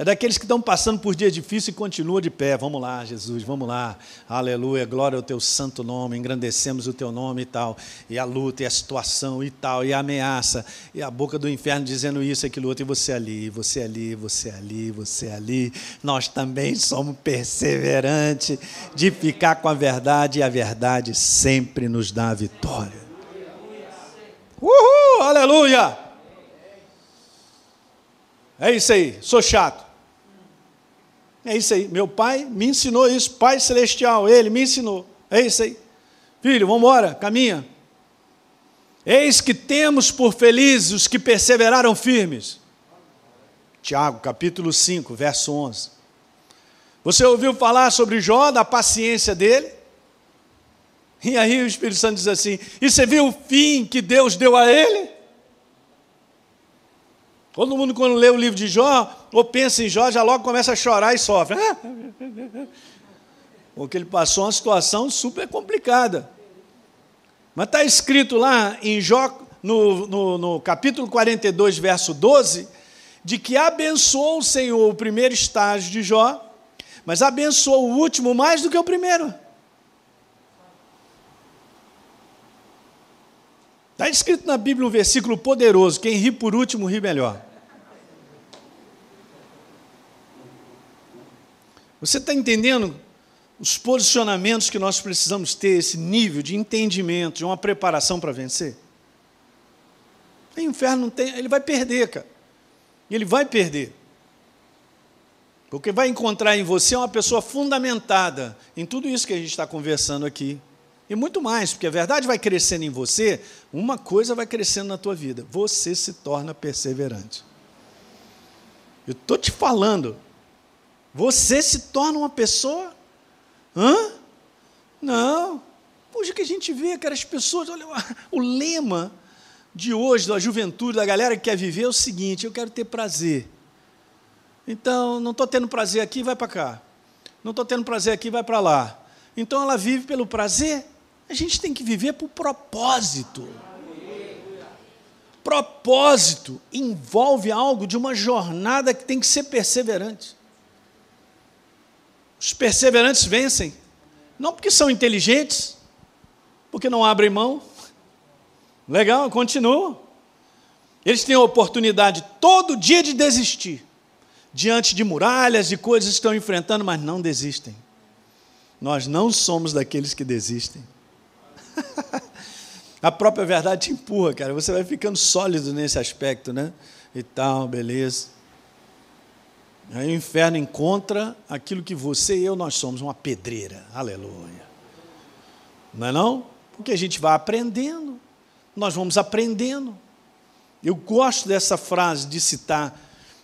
Speaker 1: É daqueles que estão passando por dia difícil e continuam de pé. Vamos lá, Jesus, vamos lá. Aleluia, glória ao teu santo nome, engrandecemos o teu nome e tal. E a luta, e a situação e tal, e a ameaça, e a boca do inferno dizendo isso, aquilo outro, e você ali, você ali, você ali, você ali. Nós também somos perseverantes de ficar com a verdade, e a verdade sempre nos dá a vitória. Uhul, aleluia! É isso aí, sou chato. É isso aí. Meu pai me ensinou isso. Pai celestial, ele me ensinou. É isso aí. Filho, vamos embora, caminha. Eis que temos por felizes os que perseveraram firmes. Tiago, capítulo 5, verso 11. Você ouviu falar sobre Jó, da paciência dele? E aí o Espírito Santo diz assim: E você viu o fim que Deus deu a ele? Todo mundo, quando lê o livro de Jó, ou pensa em Jó, já logo começa a chorar e sofre. Porque ele passou uma situação super complicada. Mas está escrito lá em Jó, no, no, no capítulo 42, verso 12, de que abençoou o Senhor o primeiro estágio de Jó, mas abençoou o último mais do que o primeiro. Está escrito na Bíblia um versículo poderoso: quem ri por último, ri melhor. Você está entendendo os posicionamentos que nós precisamos ter, esse nível de entendimento, de uma preparação para vencer? O inferno não tem, ele vai perder, cara. Ele vai perder. Porque vai encontrar em você uma pessoa fundamentada em tudo isso que a gente está conversando aqui. E muito mais, porque a verdade vai crescendo em você, uma coisa vai crescendo na tua vida. Você se torna perseverante. Eu estou te falando, você se torna uma pessoa? Hã? Não. Hoje que a gente vê, cara, as pessoas, olha, o lema de hoje, da juventude, da galera que quer viver é o seguinte: eu quero ter prazer. Então, não estou tendo prazer aqui, vai para cá. Não estou tendo prazer aqui, vai para lá. Então, ela vive pelo prazer. A gente tem que viver por propósito. Propósito envolve algo de uma jornada que tem que ser perseverante. Os perseverantes vencem, não porque são inteligentes, porque não abrem mão. Legal, continua. Eles têm a oportunidade todo dia de desistir, diante de muralhas, de coisas que estão enfrentando, mas não desistem. Nós não somos daqueles que desistem. a própria verdade te empurra, cara. Você vai ficando sólido nesse aspecto, né? E tal, beleza. Aí o inferno encontra aquilo que você e eu nós somos, uma pedreira. Aleluia. Não é não? Porque a gente vai aprendendo, nós vamos aprendendo. Eu gosto dessa frase de citar.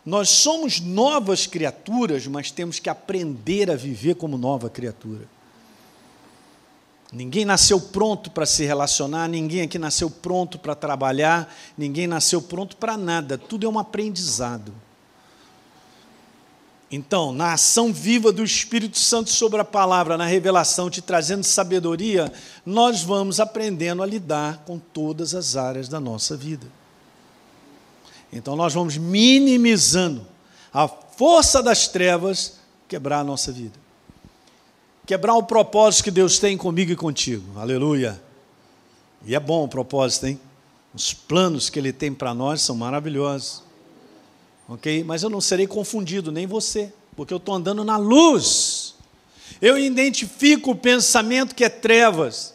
Speaker 1: Nós somos novas criaturas, mas temos que aprender a viver como nova criatura. Ninguém nasceu pronto para se relacionar, ninguém aqui nasceu pronto para trabalhar, ninguém nasceu pronto para nada, tudo é um aprendizado. Então, na ação viva do Espírito Santo sobre a palavra, na revelação, te trazendo sabedoria, nós vamos aprendendo a lidar com todas as áreas da nossa vida. Então, nós vamos minimizando a força das trevas quebrar a nossa vida quebrar o propósito que Deus tem comigo e contigo. Aleluia. E é bom o propósito, hein? Os planos que Ele tem para nós são maravilhosos. Ok? Mas eu não serei confundido, nem você, porque eu estou andando na luz. Eu identifico o pensamento que é trevas.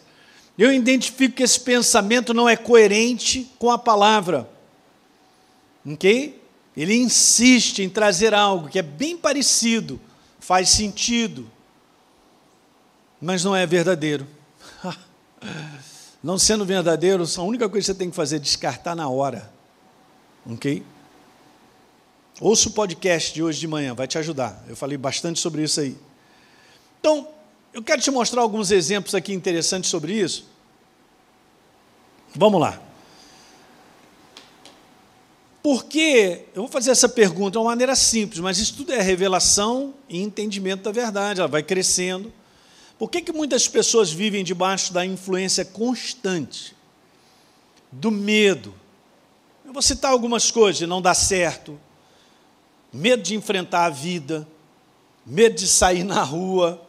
Speaker 1: Eu identifico que esse pensamento não é coerente com a palavra. Ok? Ele insiste em trazer algo que é bem parecido, faz sentido, mas não é verdadeiro. Não sendo verdadeiro, a única coisa que você tem que fazer é descartar na hora. Ok? Ouça o podcast de hoje de manhã, vai te ajudar. Eu falei bastante sobre isso aí. Então, eu quero te mostrar alguns exemplos aqui interessantes sobre isso. Vamos lá. Porque, eu vou fazer essa pergunta de uma maneira simples, mas isso tudo é revelação e entendimento da verdade, ela vai crescendo. Por que, que muitas pessoas vivem debaixo da influência constante do medo? Eu vou citar algumas coisas não dar certo, medo de enfrentar a vida, medo de sair na rua,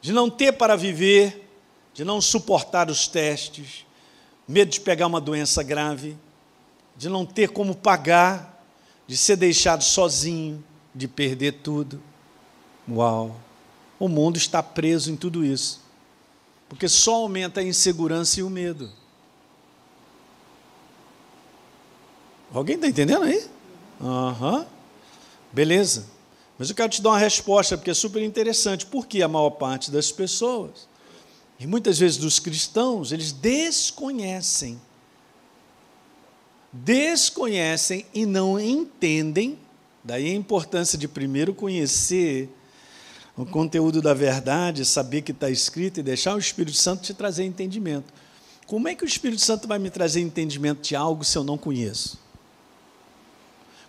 Speaker 1: de não ter para viver, de não suportar os testes, medo de pegar uma doença grave, de não ter como pagar, de ser deixado sozinho, de perder tudo. Uau! O mundo está preso em tudo isso. Porque só aumenta a insegurança e o medo. Alguém está entendendo aí? Aham. Uhum. Beleza. Mas eu quero te dar uma resposta, porque é super interessante. Por que a maior parte das pessoas, e muitas vezes dos cristãos, eles desconhecem. Desconhecem e não entendem. Daí a importância de primeiro conhecer o conteúdo da verdade, saber que está escrito e deixar o Espírito Santo te trazer entendimento. Como é que o Espírito Santo vai me trazer entendimento de algo se eu não conheço?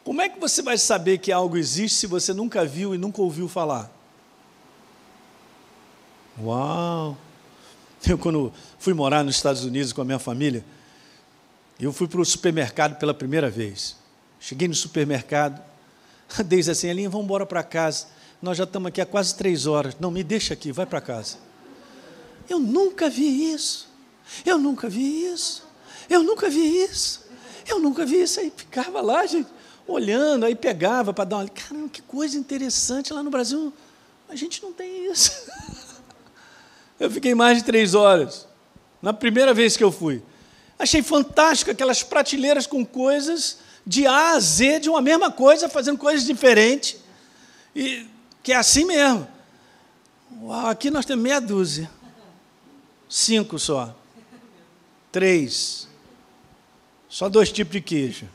Speaker 1: Como é que você vai saber que algo existe se você nunca viu e nunca ouviu falar? Uau! Eu, quando fui morar nos Estados Unidos com a minha família, eu fui para o supermercado pela primeira vez. Cheguei no supermercado, desde assim, Alinha, vamos embora para casa. Nós já estamos aqui há quase três horas. Não, me deixa aqui, vai para casa. Eu nunca vi isso. Eu nunca vi isso. Eu nunca vi isso. Eu nunca vi isso. Aí ficava lá, gente, olhando, aí pegava para dar uma. Caramba, que coisa interessante. Lá no Brasil, a gente não tem isso. Eu fiquei mais de três horas. Na primeira vez que eu fui. Achei fantástico aquelas prateleiras com coisas de A a Z, de uma mesma coisa, fazendo coisas diferentes. E é assim mesmo. Uau, aqui nós temos meia dúzia. Cinco só. Três. Só dois tipos de queijo.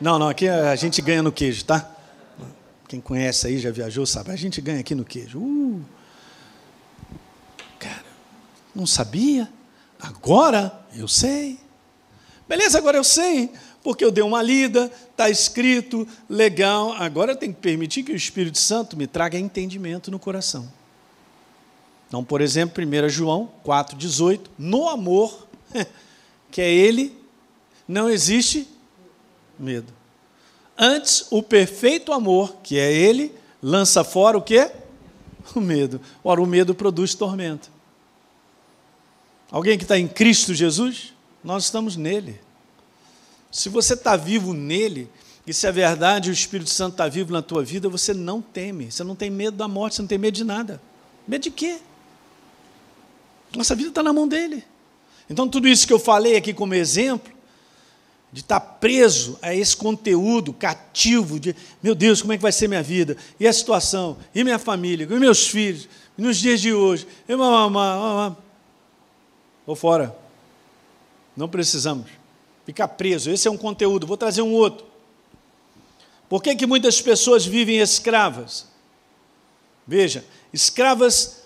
Speaker 1: Não, não, aqui a gente ganha no queijo, tá? Quem conhece aí, já viajou, sabe. A gente ganha aqui no queijo. Uh. Cara, não sabia? Agora eu sei. Beleza, agora eu sei porque eu dei uma lida, está escrito, legal. Agora eu tenho que permitir que o Espírito Santo me traga entendimento no coração. Então, por exemplo, 1 João 4,18, no amor, que é Ele, não existe medo. Antes, o perfeito amor, que é Ele, lança fora o quê? O medo. Ora, o medo produz tormento. Alguém que está em Cristo Jesus? Nós estamos nele. Se você está vivo nele, e se é verdade o Espírito Santo está vivo na tua vida, você não teme, você não tem medo da morte, você não tem medo de nada. Medo de quê? Nossa vida está na mão dele. Então, tudo isso que eu falei aqui como exemplo, de estar preso a esse conteúdo cativo de, meu Deus, como é que vai ser minha vida? E a situação? E minha família? E meus filhos? E nos dias de hoje? E mamãe, mamãe. Vou fora. Não precisamos ficar preso. Esse é um conteúdo. Vou trazer um outro. Por que, que muitas pessoas vivem escravas? Veja, escravas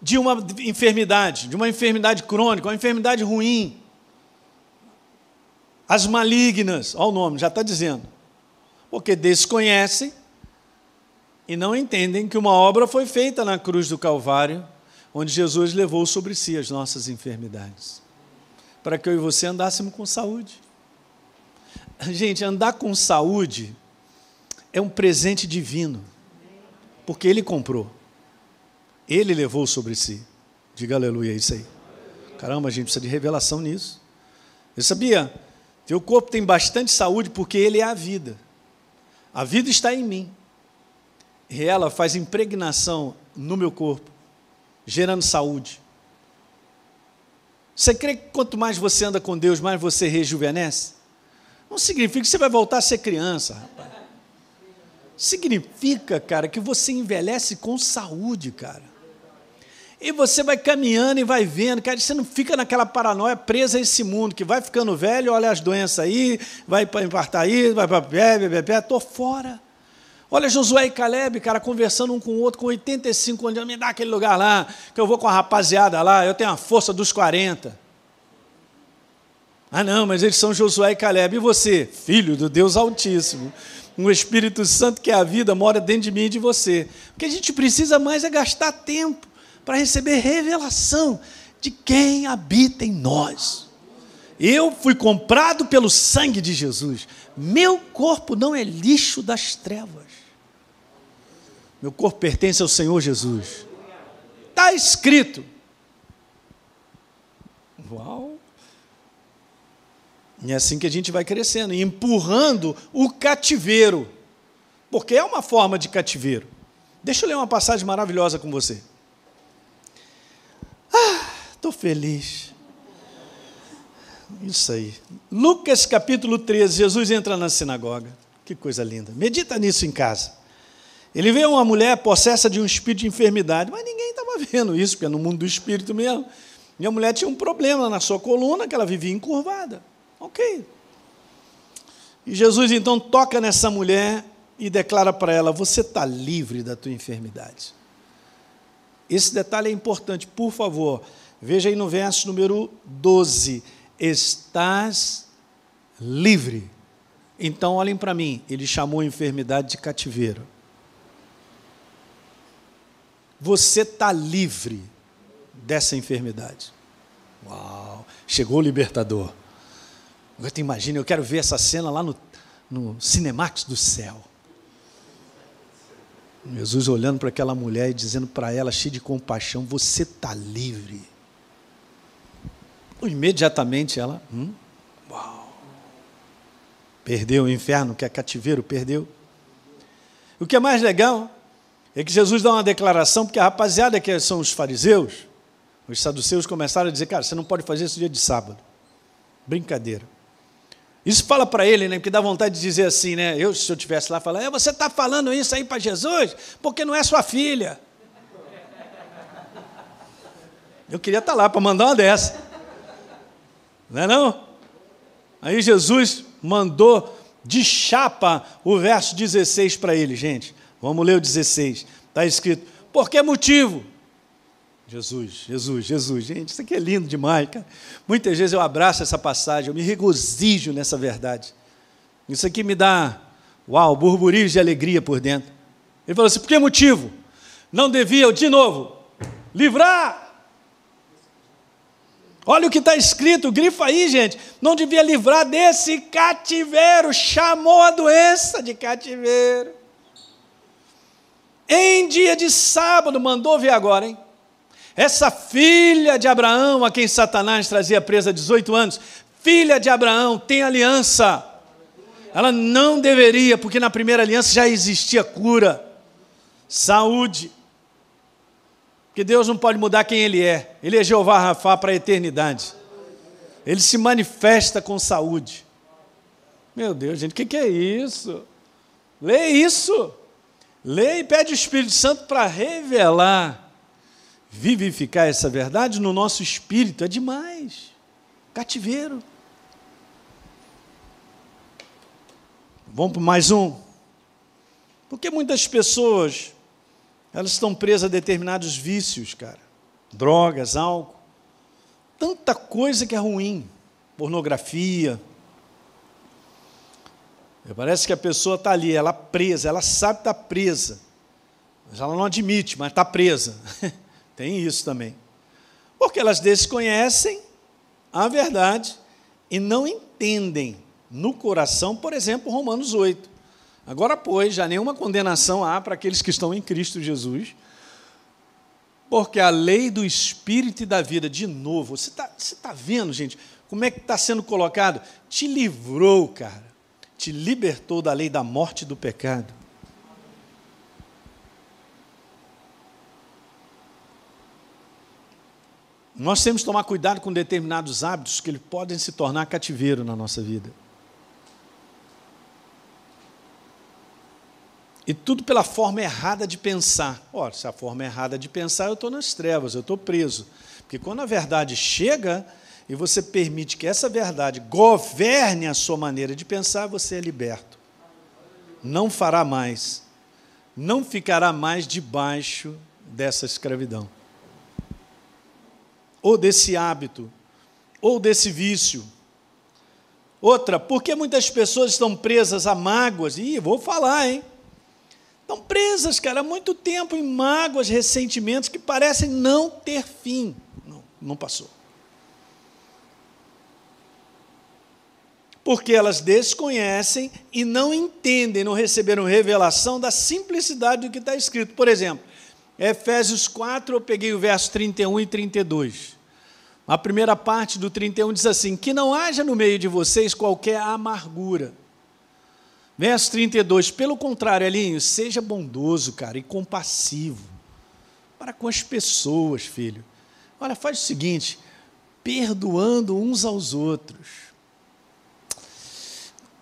Speaker 1: de uma enfermidade, de uma enfermidade crônica, uma enfermidade ruim. As malignas, olha o nome, já está dizendo. Porque desconhecem e não entendem que uma obra foi feita na cruz do Calvário, onde Jesus levou sobre si as nossas enfermidades, para que eu e você andássemos com saúde. Gente, andar com saúde é um presente divino, porque Ele comprou. Ele levou sobre si. Diga aleluia, é isso aí. Caramba, a gente precisa de revelação nisso. Eu sabia? Teu corpo tem bastante saúde porque ele é a vida. A vida está em mim. E ela faz impregnação no meu corpo, gerando saúde. Você crê que quanto mais você anda com Deus, mais você rejuvenesce? Não significa que você vai voltar a ser criança, rapaz. Significa, cara, que você envelhece com saúde, cara. E você vai caminhando e vai vendo, cara, você não fica naquela paranoia presa a esse mundo, que vai ficando velho, olha as doenças aí, vai para infartar aí, vai para pé, pé, pé, estou fora. Olha Josué e Caleb, cara, conversando um com o outro com 85 anos, me dá aquele lugar lá, que eu vou com a rapaziada lá, eu tenho a força dos 40. Ah, não, mas eles são Josué e Caleb. E você? Filho do Deus Altíssimo. Um Espírito Santo que é a vida mora dentro de mim e de você. O que a gente precisa mais é gastar tempo para receber revelação de quem habita em nós. Eu fui comprado pelo sangue de Jesus. Meu corpo não é lixo das trevas. Meu corpo pertence ao Senhor Jesus. Está escrito. Uau! E é assim que a gente vai crescendo, empurrando o cativeiro. Porque é uma forma de cativeiro. Deixa eu ler uma passagem maravilhosa com você. Ah, estou feliz. Isso aí. Lucas capítulo 13, Jesus entra na sinagoga. Que coisa linda. Medita nisso em casa. Ele vê uma mulher possessa de um espírito de enfermidade, mas ninguém estava vendo isso, porque é no mundo do espírito mesmo. E a mulher tinha um problema na sua coluna, que ela vivia encurvada. Ok. E Jesus então toca nessa mulher e declara para ela: Você está livre da tua enfermidade. Esse detalhe é importante, por favor. Veja aí no verso número 12: Estás livre. Então, olhem para mim, ele chamou a enfermidade de cativeiro. Você está livre dessa enfermidade. Uau! Chegou o libertador. Agora tu imagina, eu quero ver essa cena lá no, no Cinemax do céu. Jesus olhando para aquela mulher e dizendo para ela, cheio de compaixão: Você está livre. Imediatamente ela, hum, uau, perdeu o inferno, que é cativeiro, perdeu. O que é mais legal é que Jesus dá uma declaração, porque a rapaziada que são os fariseus, os saduceus começaram a dizer: Cara, você não pode fazer isso dia de sábado. Brincadeira. Isso fala para ele, né? Porque dá vontade de dizer assim, né? Eu, se eu tivesse lá, falar, é, você está falando isso aí para Jesus, porque não é sua filha. Eu queria estar tá lá para mandar uma dessa. Não é não? Aí Jesus mandou de chapa o verso 16 para ele, gente. Vamos ler o 16. Está escrito: Por que motivo? Jesus, Jesus, Jesus. Gente, isso aqui é lindo demais, cara. Muitas vezes eu abraço essa passagem, eu me regozijo nessa verdade. Isso aqui me dá, uau, burburinhos de alegria por dentro. Ele falou assim: por que motivo? Não devia, de novo, livrar. Olha o que está escrito, grifa aí, gente. Não devia livrar desse cativeiro. Chamou a doença de cativeiro. Em dia de sábado, mandou ver agora, hein? Essa filha de Abraão, a quem Satanás trazia presa há 18 anos, filha de Abraão, tem aliança. Ela não deveria, porque na primeira aliança já existia cura, saúde. Porque Deus não pode mudar quem Ele é. Ele é Jeová Rafá para a eternidade. Ele se manifesta com saúde. Meu Deus, gente, o que, que é isso? Lê isso. Lê e pede o Espírito Santo para revelar, vivificar essa verdade no nosso espírito. É demais. Cativeiro. Vamos para mais um. Porque muitas pessoas, elas estão presas a determinados vícios, cara. Drogas, álcool. Tanta coisa que é ruim. Pornografia, Parece que a pessoa está ali, ela presa, ela sabe que está presa. Mas ela não admite, mas está presa. Tem isso também. Porque elas desconhecem a verdade e não entendem no coração, por exemplo, Romanos 8. Agora, pois, já nenhuma condenação há para aqueles que estão em Cristo Jesus, porque a lei do Espírito e da vida, de novo, você está tá vendo, gente, como é que está sendo colocado? Te livrou, cara te libertou da lei da morte e do pecado. Nós temos que tomar cuidado com determinados hábitos que podem se tornar cativeiro na nossa vida. E tudo pela forma errada de pensar. Ora, se a forma errada de pensar, eu estou nas trevas, eu estou preso. Porque quando a verdade chega, e você permite que essa verdade governe a sua maneira de pensar, você é liberto. Não fará mais, não ficará mais debaixo dessa escravidão, ou desse hábito, ou desse vício. Outra, porque muitas pessoas estão presas a mágoas, e vou falar, hein? Estão presas, cara, há muito tempo em mágoas, ressentimentos que parecem não ter fim. Não, não passou. Porque elas desconhecem e não entendem, não receberam revelação da simplicidade do que está escrito. Por exemplo, Efésios 4, eu peguei o verso 31 e 32. A primeira parte do 31 diz assim: Que não haja no meio de vocês qualquer amargura. Verso 32, pelo contrário, Elinho, seja bondoso, cara, e compassivo para com as pessoas, filho. Olha, faz o seguinte, perdoando uns aos outros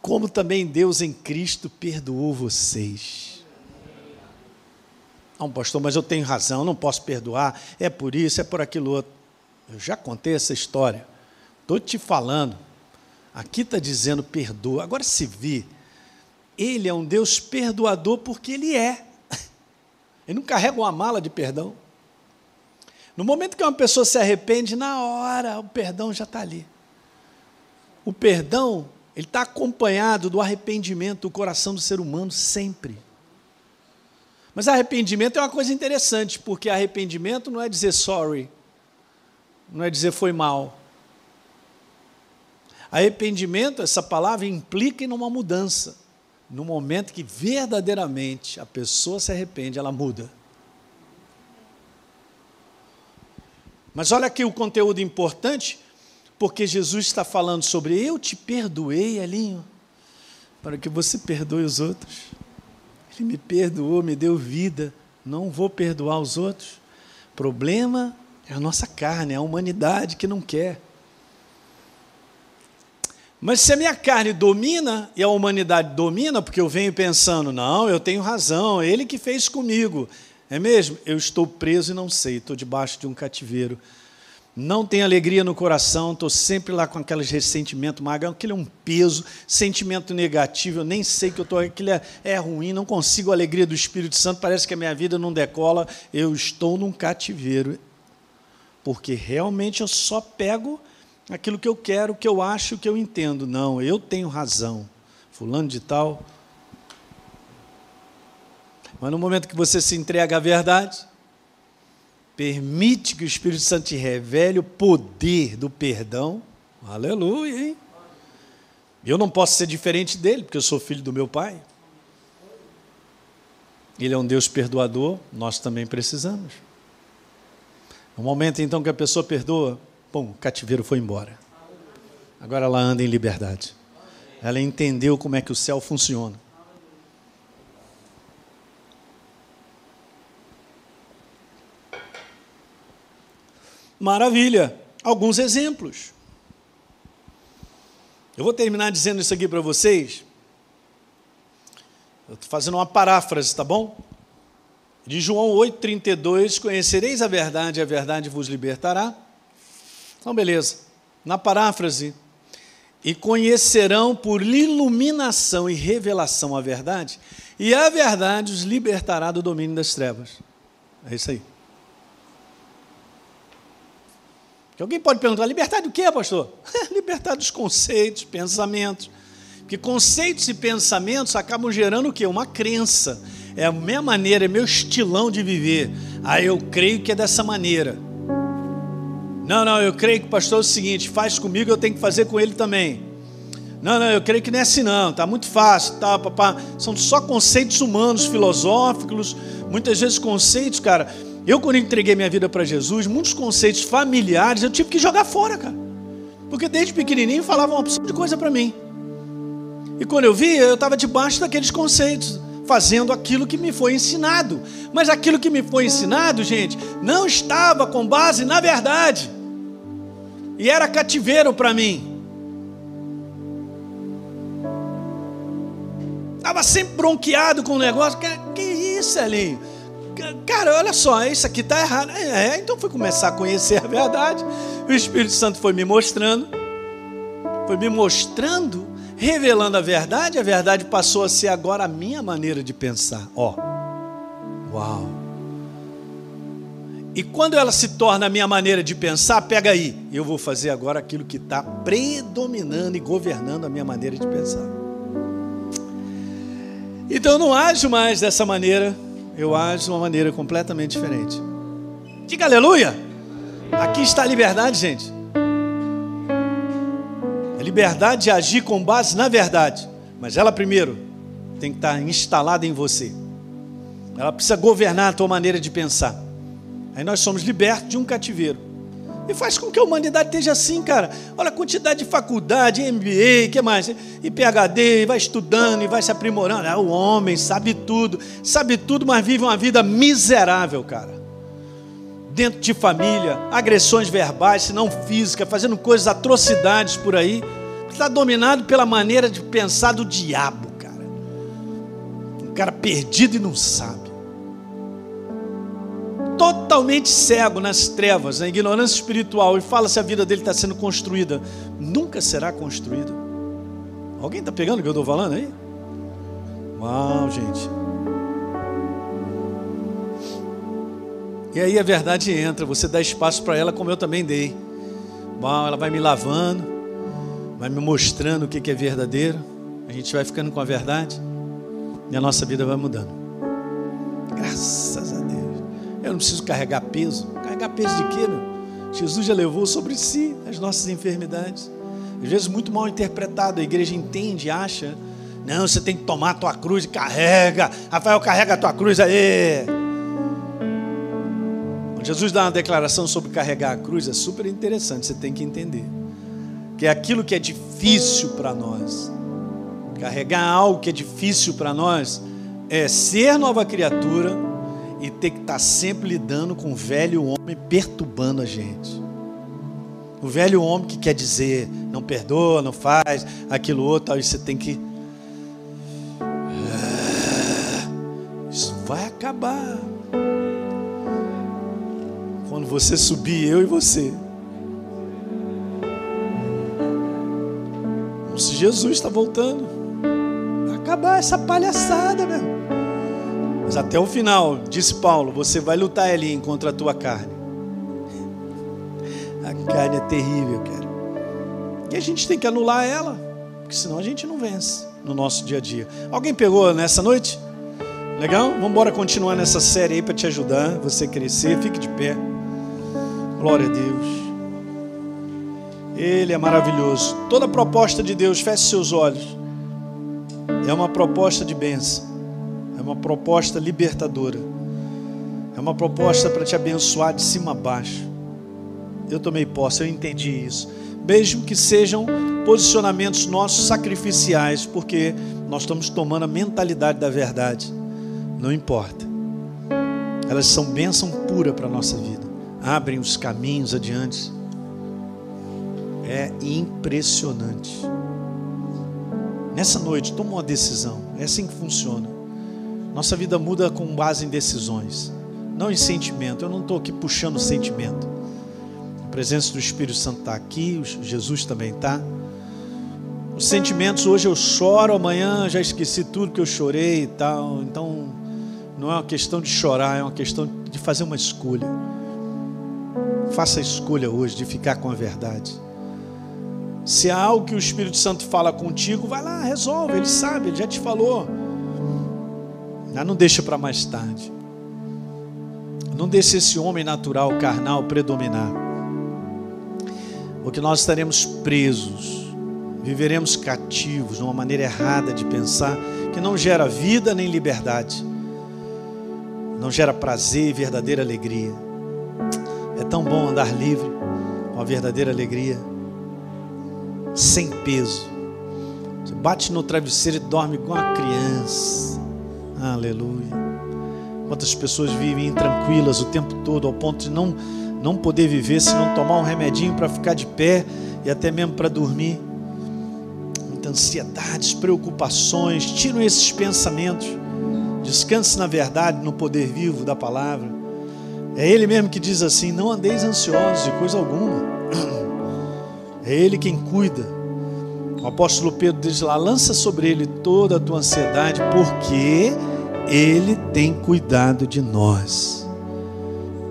Speaker 1: como também Deus em Cristo perdoou vocês. Ah, pastor, mas eu tenho razão, não posso perdoar, é por isso, é por aquilo outro. Eu já contei essa história, estou te falando. Aqui está dizendo perdoa. Agora se vê, ele é um Deus perdoador porque ele é. Ele não carrega uma mala de perdão. No momento que uma pessoa se arrepende, na hora o perdão já está ali. O perdão ele está acompanhado do arrependimento do coração do ser humano sempre. Mas arrependimento é uma coisa interessante, porque arrependimento não é dizer sorry, não é dizer foi mal. Arrependimento, essa palavra implica em uma mudança. No momento que verdadeiramente a pessoa se arrepende, ela muda. Mas olha aqui o conteúdo importante, porque Jesus está falando sobre eu te perdoei, Elinho, para que você perdoe os outros. Ele me perdoou, me deu vida, não vou perdoar os outros. Problema é a nossa carne, é a humanidade que não quer. Mas se a minha carne domina e a humanidade domina, porque eu venho pensando, não, eu tenho razão, ele que fez comigo, é mesmo? Eu estou preso e não sei, estou debaixo de um cativeiro não tenho alegria no coração, estou sempre lá com aqueles ressentimentos magros, aquele é um peso, sentimento negativo, eu nem sei que eu estou, aquilo é, é ruim, não consigo a alegria do Espírito Santo, parece que a minha vida não decola, eu estou num cativeiro, porque realmente eu só pego aquilo que eu quero, que eu acho, que eu entendo. Não, eu tenho razão. Fulano de tal. Mas no momento que você se entrega à verdade, Permite que o Espírito Santo te revele o poder do perdão. Aleluia, hein? Eu não posso ser diferente dele, porque eu sou filho do meu pai. Ele é um Deus perdoador, nós também precisamos. No momento então que a pessoa perdoa, bom, o cativeiro foi embora. Agora ela anda em liberdade. Ela entendeu como é que o céu funciona. Maravilha. Alguns exemplos. Eu vou terminar dizendo isso aqui para vocês. Eu estou fazendo uma paráfrase, tá bom? De João 8,32: Conhecereis a verdade, e a verdade vos libertará. Então, beleza. Na paráfrase, e conhecerão por iluminação e revelação a verdade, e a verdade os libertará do domínio das trevas. É isso aí. Que alguém pode perguntar: libertar do que, pastor? libertar dos conceitos, pensamentos. Porque conceitos e pensamentos acabam gerando o quê? Uma crença. É a minha maneira, é meu estilão de viver. Aí eu creio que é dessa maneira. Não, não, eu creio que o pastor é o seguinte: faz comigo, eu tenho que fazer com ele também. Não, não, eu creio que não é assim não, tá muito fácil, tá, papá. São só conceitos humanos, filosóficos, muitas vezes conceitos, cara. Eu quando entreguei minha vida para Jesus, muitos conceitos familiares eu tive que jogar fora, cara. Porque desde pequenininho falavam uma opção de coisa para mim. E quando eu via, eu estava debaixo daqueles conceitos, fazendo aquilo que me foi ensinado. Mas aquilo que me foi ensinado, gente, não estava com base na verdade. E era cativeiro para mim. Estava sempre bronqueado com o negócio. Que, que isso, Elinho? Cara, olha só, isso aqui está errado. É, então fui começar a conhecer a verdade. O Espírito Santo foi me mostrando, foi me mostrando, revelando a verdade. A verdade passou a ser agora a minha maneira de pensar. Ó, uau. E quando ela se torna a minha maneira de pensar, pega aí, eu vou fazer agora aquilo que está predominando e governando a minha maneira de pensar. Então não ajo mais dessa maneira, eu ajo de uma maneira completamente diferente. Diga aleluia! Aqui está a liberdade, gente. A liberdade de agir com base na verdade. Mas ela primeiro tem que estar instalada em você. Ela precisa governar a tua maneira de pensar. Aí nós somos libertos de um cativeiro. E faz com que a humanidade esteja assim, cara. Olha a quantidade de faculdade, MBA, que mais? E PhD, e vai estudando e vai se aprimorando. Ah, o homem sabe tudo, sabe tudo, mas vive uma vida miserável, cara. Dentro de família, agressões verbais, se não físicas, fazendo coisas, atrocidades por aí. Está dominado pela maneira de pensar do diabo, cara. Um cara perdido e não sabe totalmente cego nas trevas, na ignorância espiritual, e fala se a vida dele está sendo construída, nunca será construída. Alguém está pegando o que eu estou falando aí? Uau, gente. E aí a verdade entra, você dá espaço para ela, como eu também dei. Uau, ela vai me lavando, vai me mostrando o que é verdadeiro. A gente vai ficando com a verdade e a nossa vida vai mudando. Graças a Deus. Eu não preciso carregar peso. Carregar peso de quê, meu? Jesus já levou sobre si as nossas enfermidades. Às vezes muito mal interpretado, a igreja entende, acha. Não, você tem que tomar a tua cruz e carrega. Rafael, carrega a tua cruz aí. Quando Jesus dá uma declaração sobre carregar a cruz, é super interessante, você tem que entender. Que é aquilo que é difícil para nós. Carregar algo que é difícil para nós é ser nova criatura e ter que estar tá sempre lidando com o velho homem perturbando a gente. O velho homem que quer dizer, não perdoa, não faz aquilo outro, aí você tem que. Ah, isso vai acabar. Quando você subir, eu e você. Como se Jesus está voltando. Vai acabar essa palhaçada, meu. Mas até o final, disse Paulo, você vai lutar ali contra a tua carne. A carne é terrível, cara. E a gente tem que anular ela, porque senão a gente não vence no nosso dia a dia. Alguém pegou nessa noite? Legal? Vamos embora continuar nessa série aí para te ajudar, você crescer. Fique de pé. Glória a Deus. Ele é maravilhoso. Toda proposta de Deus, feche seus olhos. É uma proposta de bênção. É uma proposta libertadora. É uma proposta para te abençoar de cima a baixo. Eu tomei posse, eu entendi isso. Mesmo que sejam posicionamentos nossos sacrificiais, porque nós estamos tomando a mentalidade da verdade. Não importa. Elas são bênção pura para a nossa vida. Abrem os caminhos adiante. É impressionante. Nessa noite, toma uma decisão. É assim que funciona. Nossa vida muda com base em decisões, não em sentimento. Eu não estou aqui puxando sentimento. A presença do Espírito Santo está aqui, Jesus também está. Os sentimentos, hoje eu choro, amanhã já esqueci tudo que eu chorei e tal. Então, não é uma questão de chorar, é uma questão de fazer uma escolha. Faça a escolha hoje de ficar com a verdade. Se há algo que o Espírito Santo fala contigo, vai lá, resolve, ele sabe, ele já te falou. Mas não deixa para mais tarde. Não deixe esse homem natural, carnal, predominar. Porque nós estaremos presos, viveremos cativos numa maneira errada de pensar que não gera vida nem liberdade, não gera prazer e verdadeira alegria. É tão bom andar livre, com a verdadeira alegria, sem peso. Você bate no travesseiro e dorme igual uma criança. Aleluia. Quantas pessoas vivem tranquilas o tempo todo, ao ponto de não, não poder viver se não tomar um remedinho para ficar de pé e até mesmo para dormir. Muitas ansiedades, preocupações, tiram esses pensamentos. Descanse na verdade, no poder vivo da palavra. É Ele mesmo que diz assim: não andeis ansiosos de coisa alguma. É Ele quem cuida. O apóstolo Pedro diz lá: lança sobre Ele toda a tua ansiedade, porque Ele tem cuidado de nós.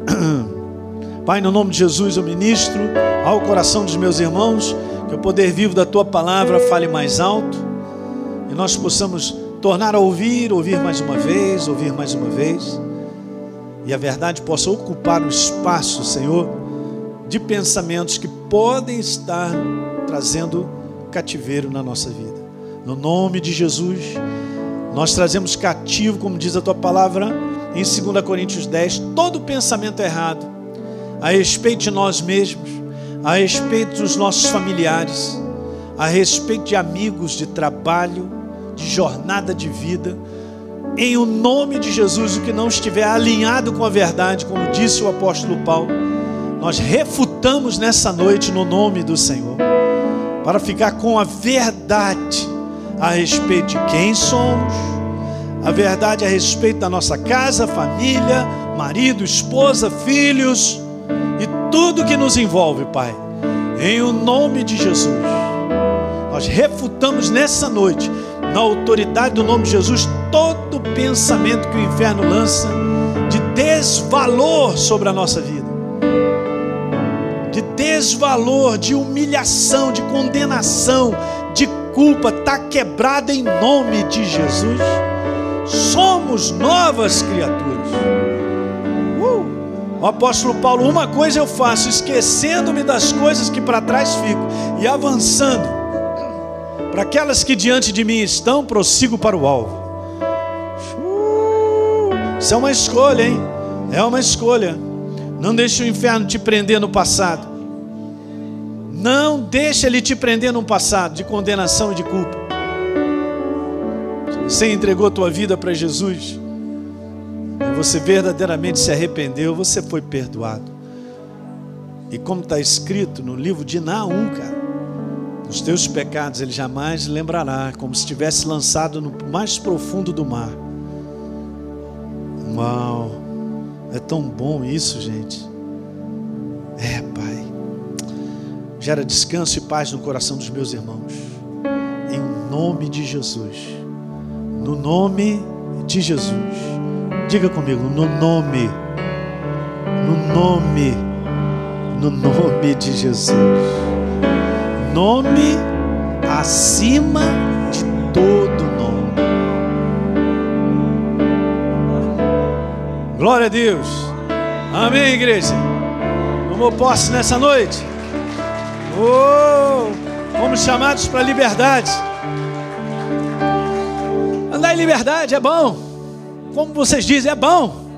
Speaker 1: Pai, no nome de Jesus eu ministro ao coração dos meus irmãos que o poder vivo da tua palavra fale mais alto e nós possamos tornar a ouvir, ouvir mais uma vez, ouvir mais uma vez e a verdade possa ocupar o espaço, Senhor, de pensamentos que podem estar trazendo cativeiro na nossa vida. No nome de Jesus, nós trazemos cativo, como diz a tua palavra em 2 Coríntios 10, todo pensamento errado a respeito de nós mesmos, a respeito dos nossos familiares, a respeito de amigos, de trabalho, de jornada de vida. Em o nome de Jesus, o que não estiver alinhado com a verdade, como disse o apóstolo Paulo, nós refutamos nessa noite no nome do Senhor, para ficar com a verdade a respeito de quem somos, a verdade a respeito da nossa casa, família, marido, esposa, filhos e tudo que nos envolve, Pai. Em o nome de Jesus, nós refutamos nessa noite na autoridade do nome de Jesus, todo pensamento que o inferno lança de desvalor sobre a nossa vida, de desvalor, de humilhação, de condenação, de culpa, está quebrado em nome de Jesus. Somos novas criaturas. Uh! O apóstolo Paulo, uma coisa eu faço, esquecendo-me das coisas que para trás fico e avançando para aquelas que diante de mim estão, prossigo para o alvo. Uh, isso é uma escolha, hein? É uma escolha. Não deixe o inferno te prender no passado. Não deixe ele te prender no passado de condenação e de culpa. Você entregou tua vida para Jesus. Você verdadeiramente se arrependeu, você foi perdoado. E como está escrito no livro de Naum, cara, os teus pecados ele jamais lembrará, como se tivesse lançado no mais profundo do mar. Uau! É tão bom isso, gente. É, Pai. Gera descanso e paz no coração dos meus irmãos. Em nome de Jesus. No nome de Jesus. Diga comigo, no nome. No nome. No nome de Jesus nome acima de todo nome. Glória a Deus. Amém, igreja. Tomou posse nessa noite. Oh, fomos chamados para liberdade. Andar em liberdade é bom. Como vocês dizem, é bom.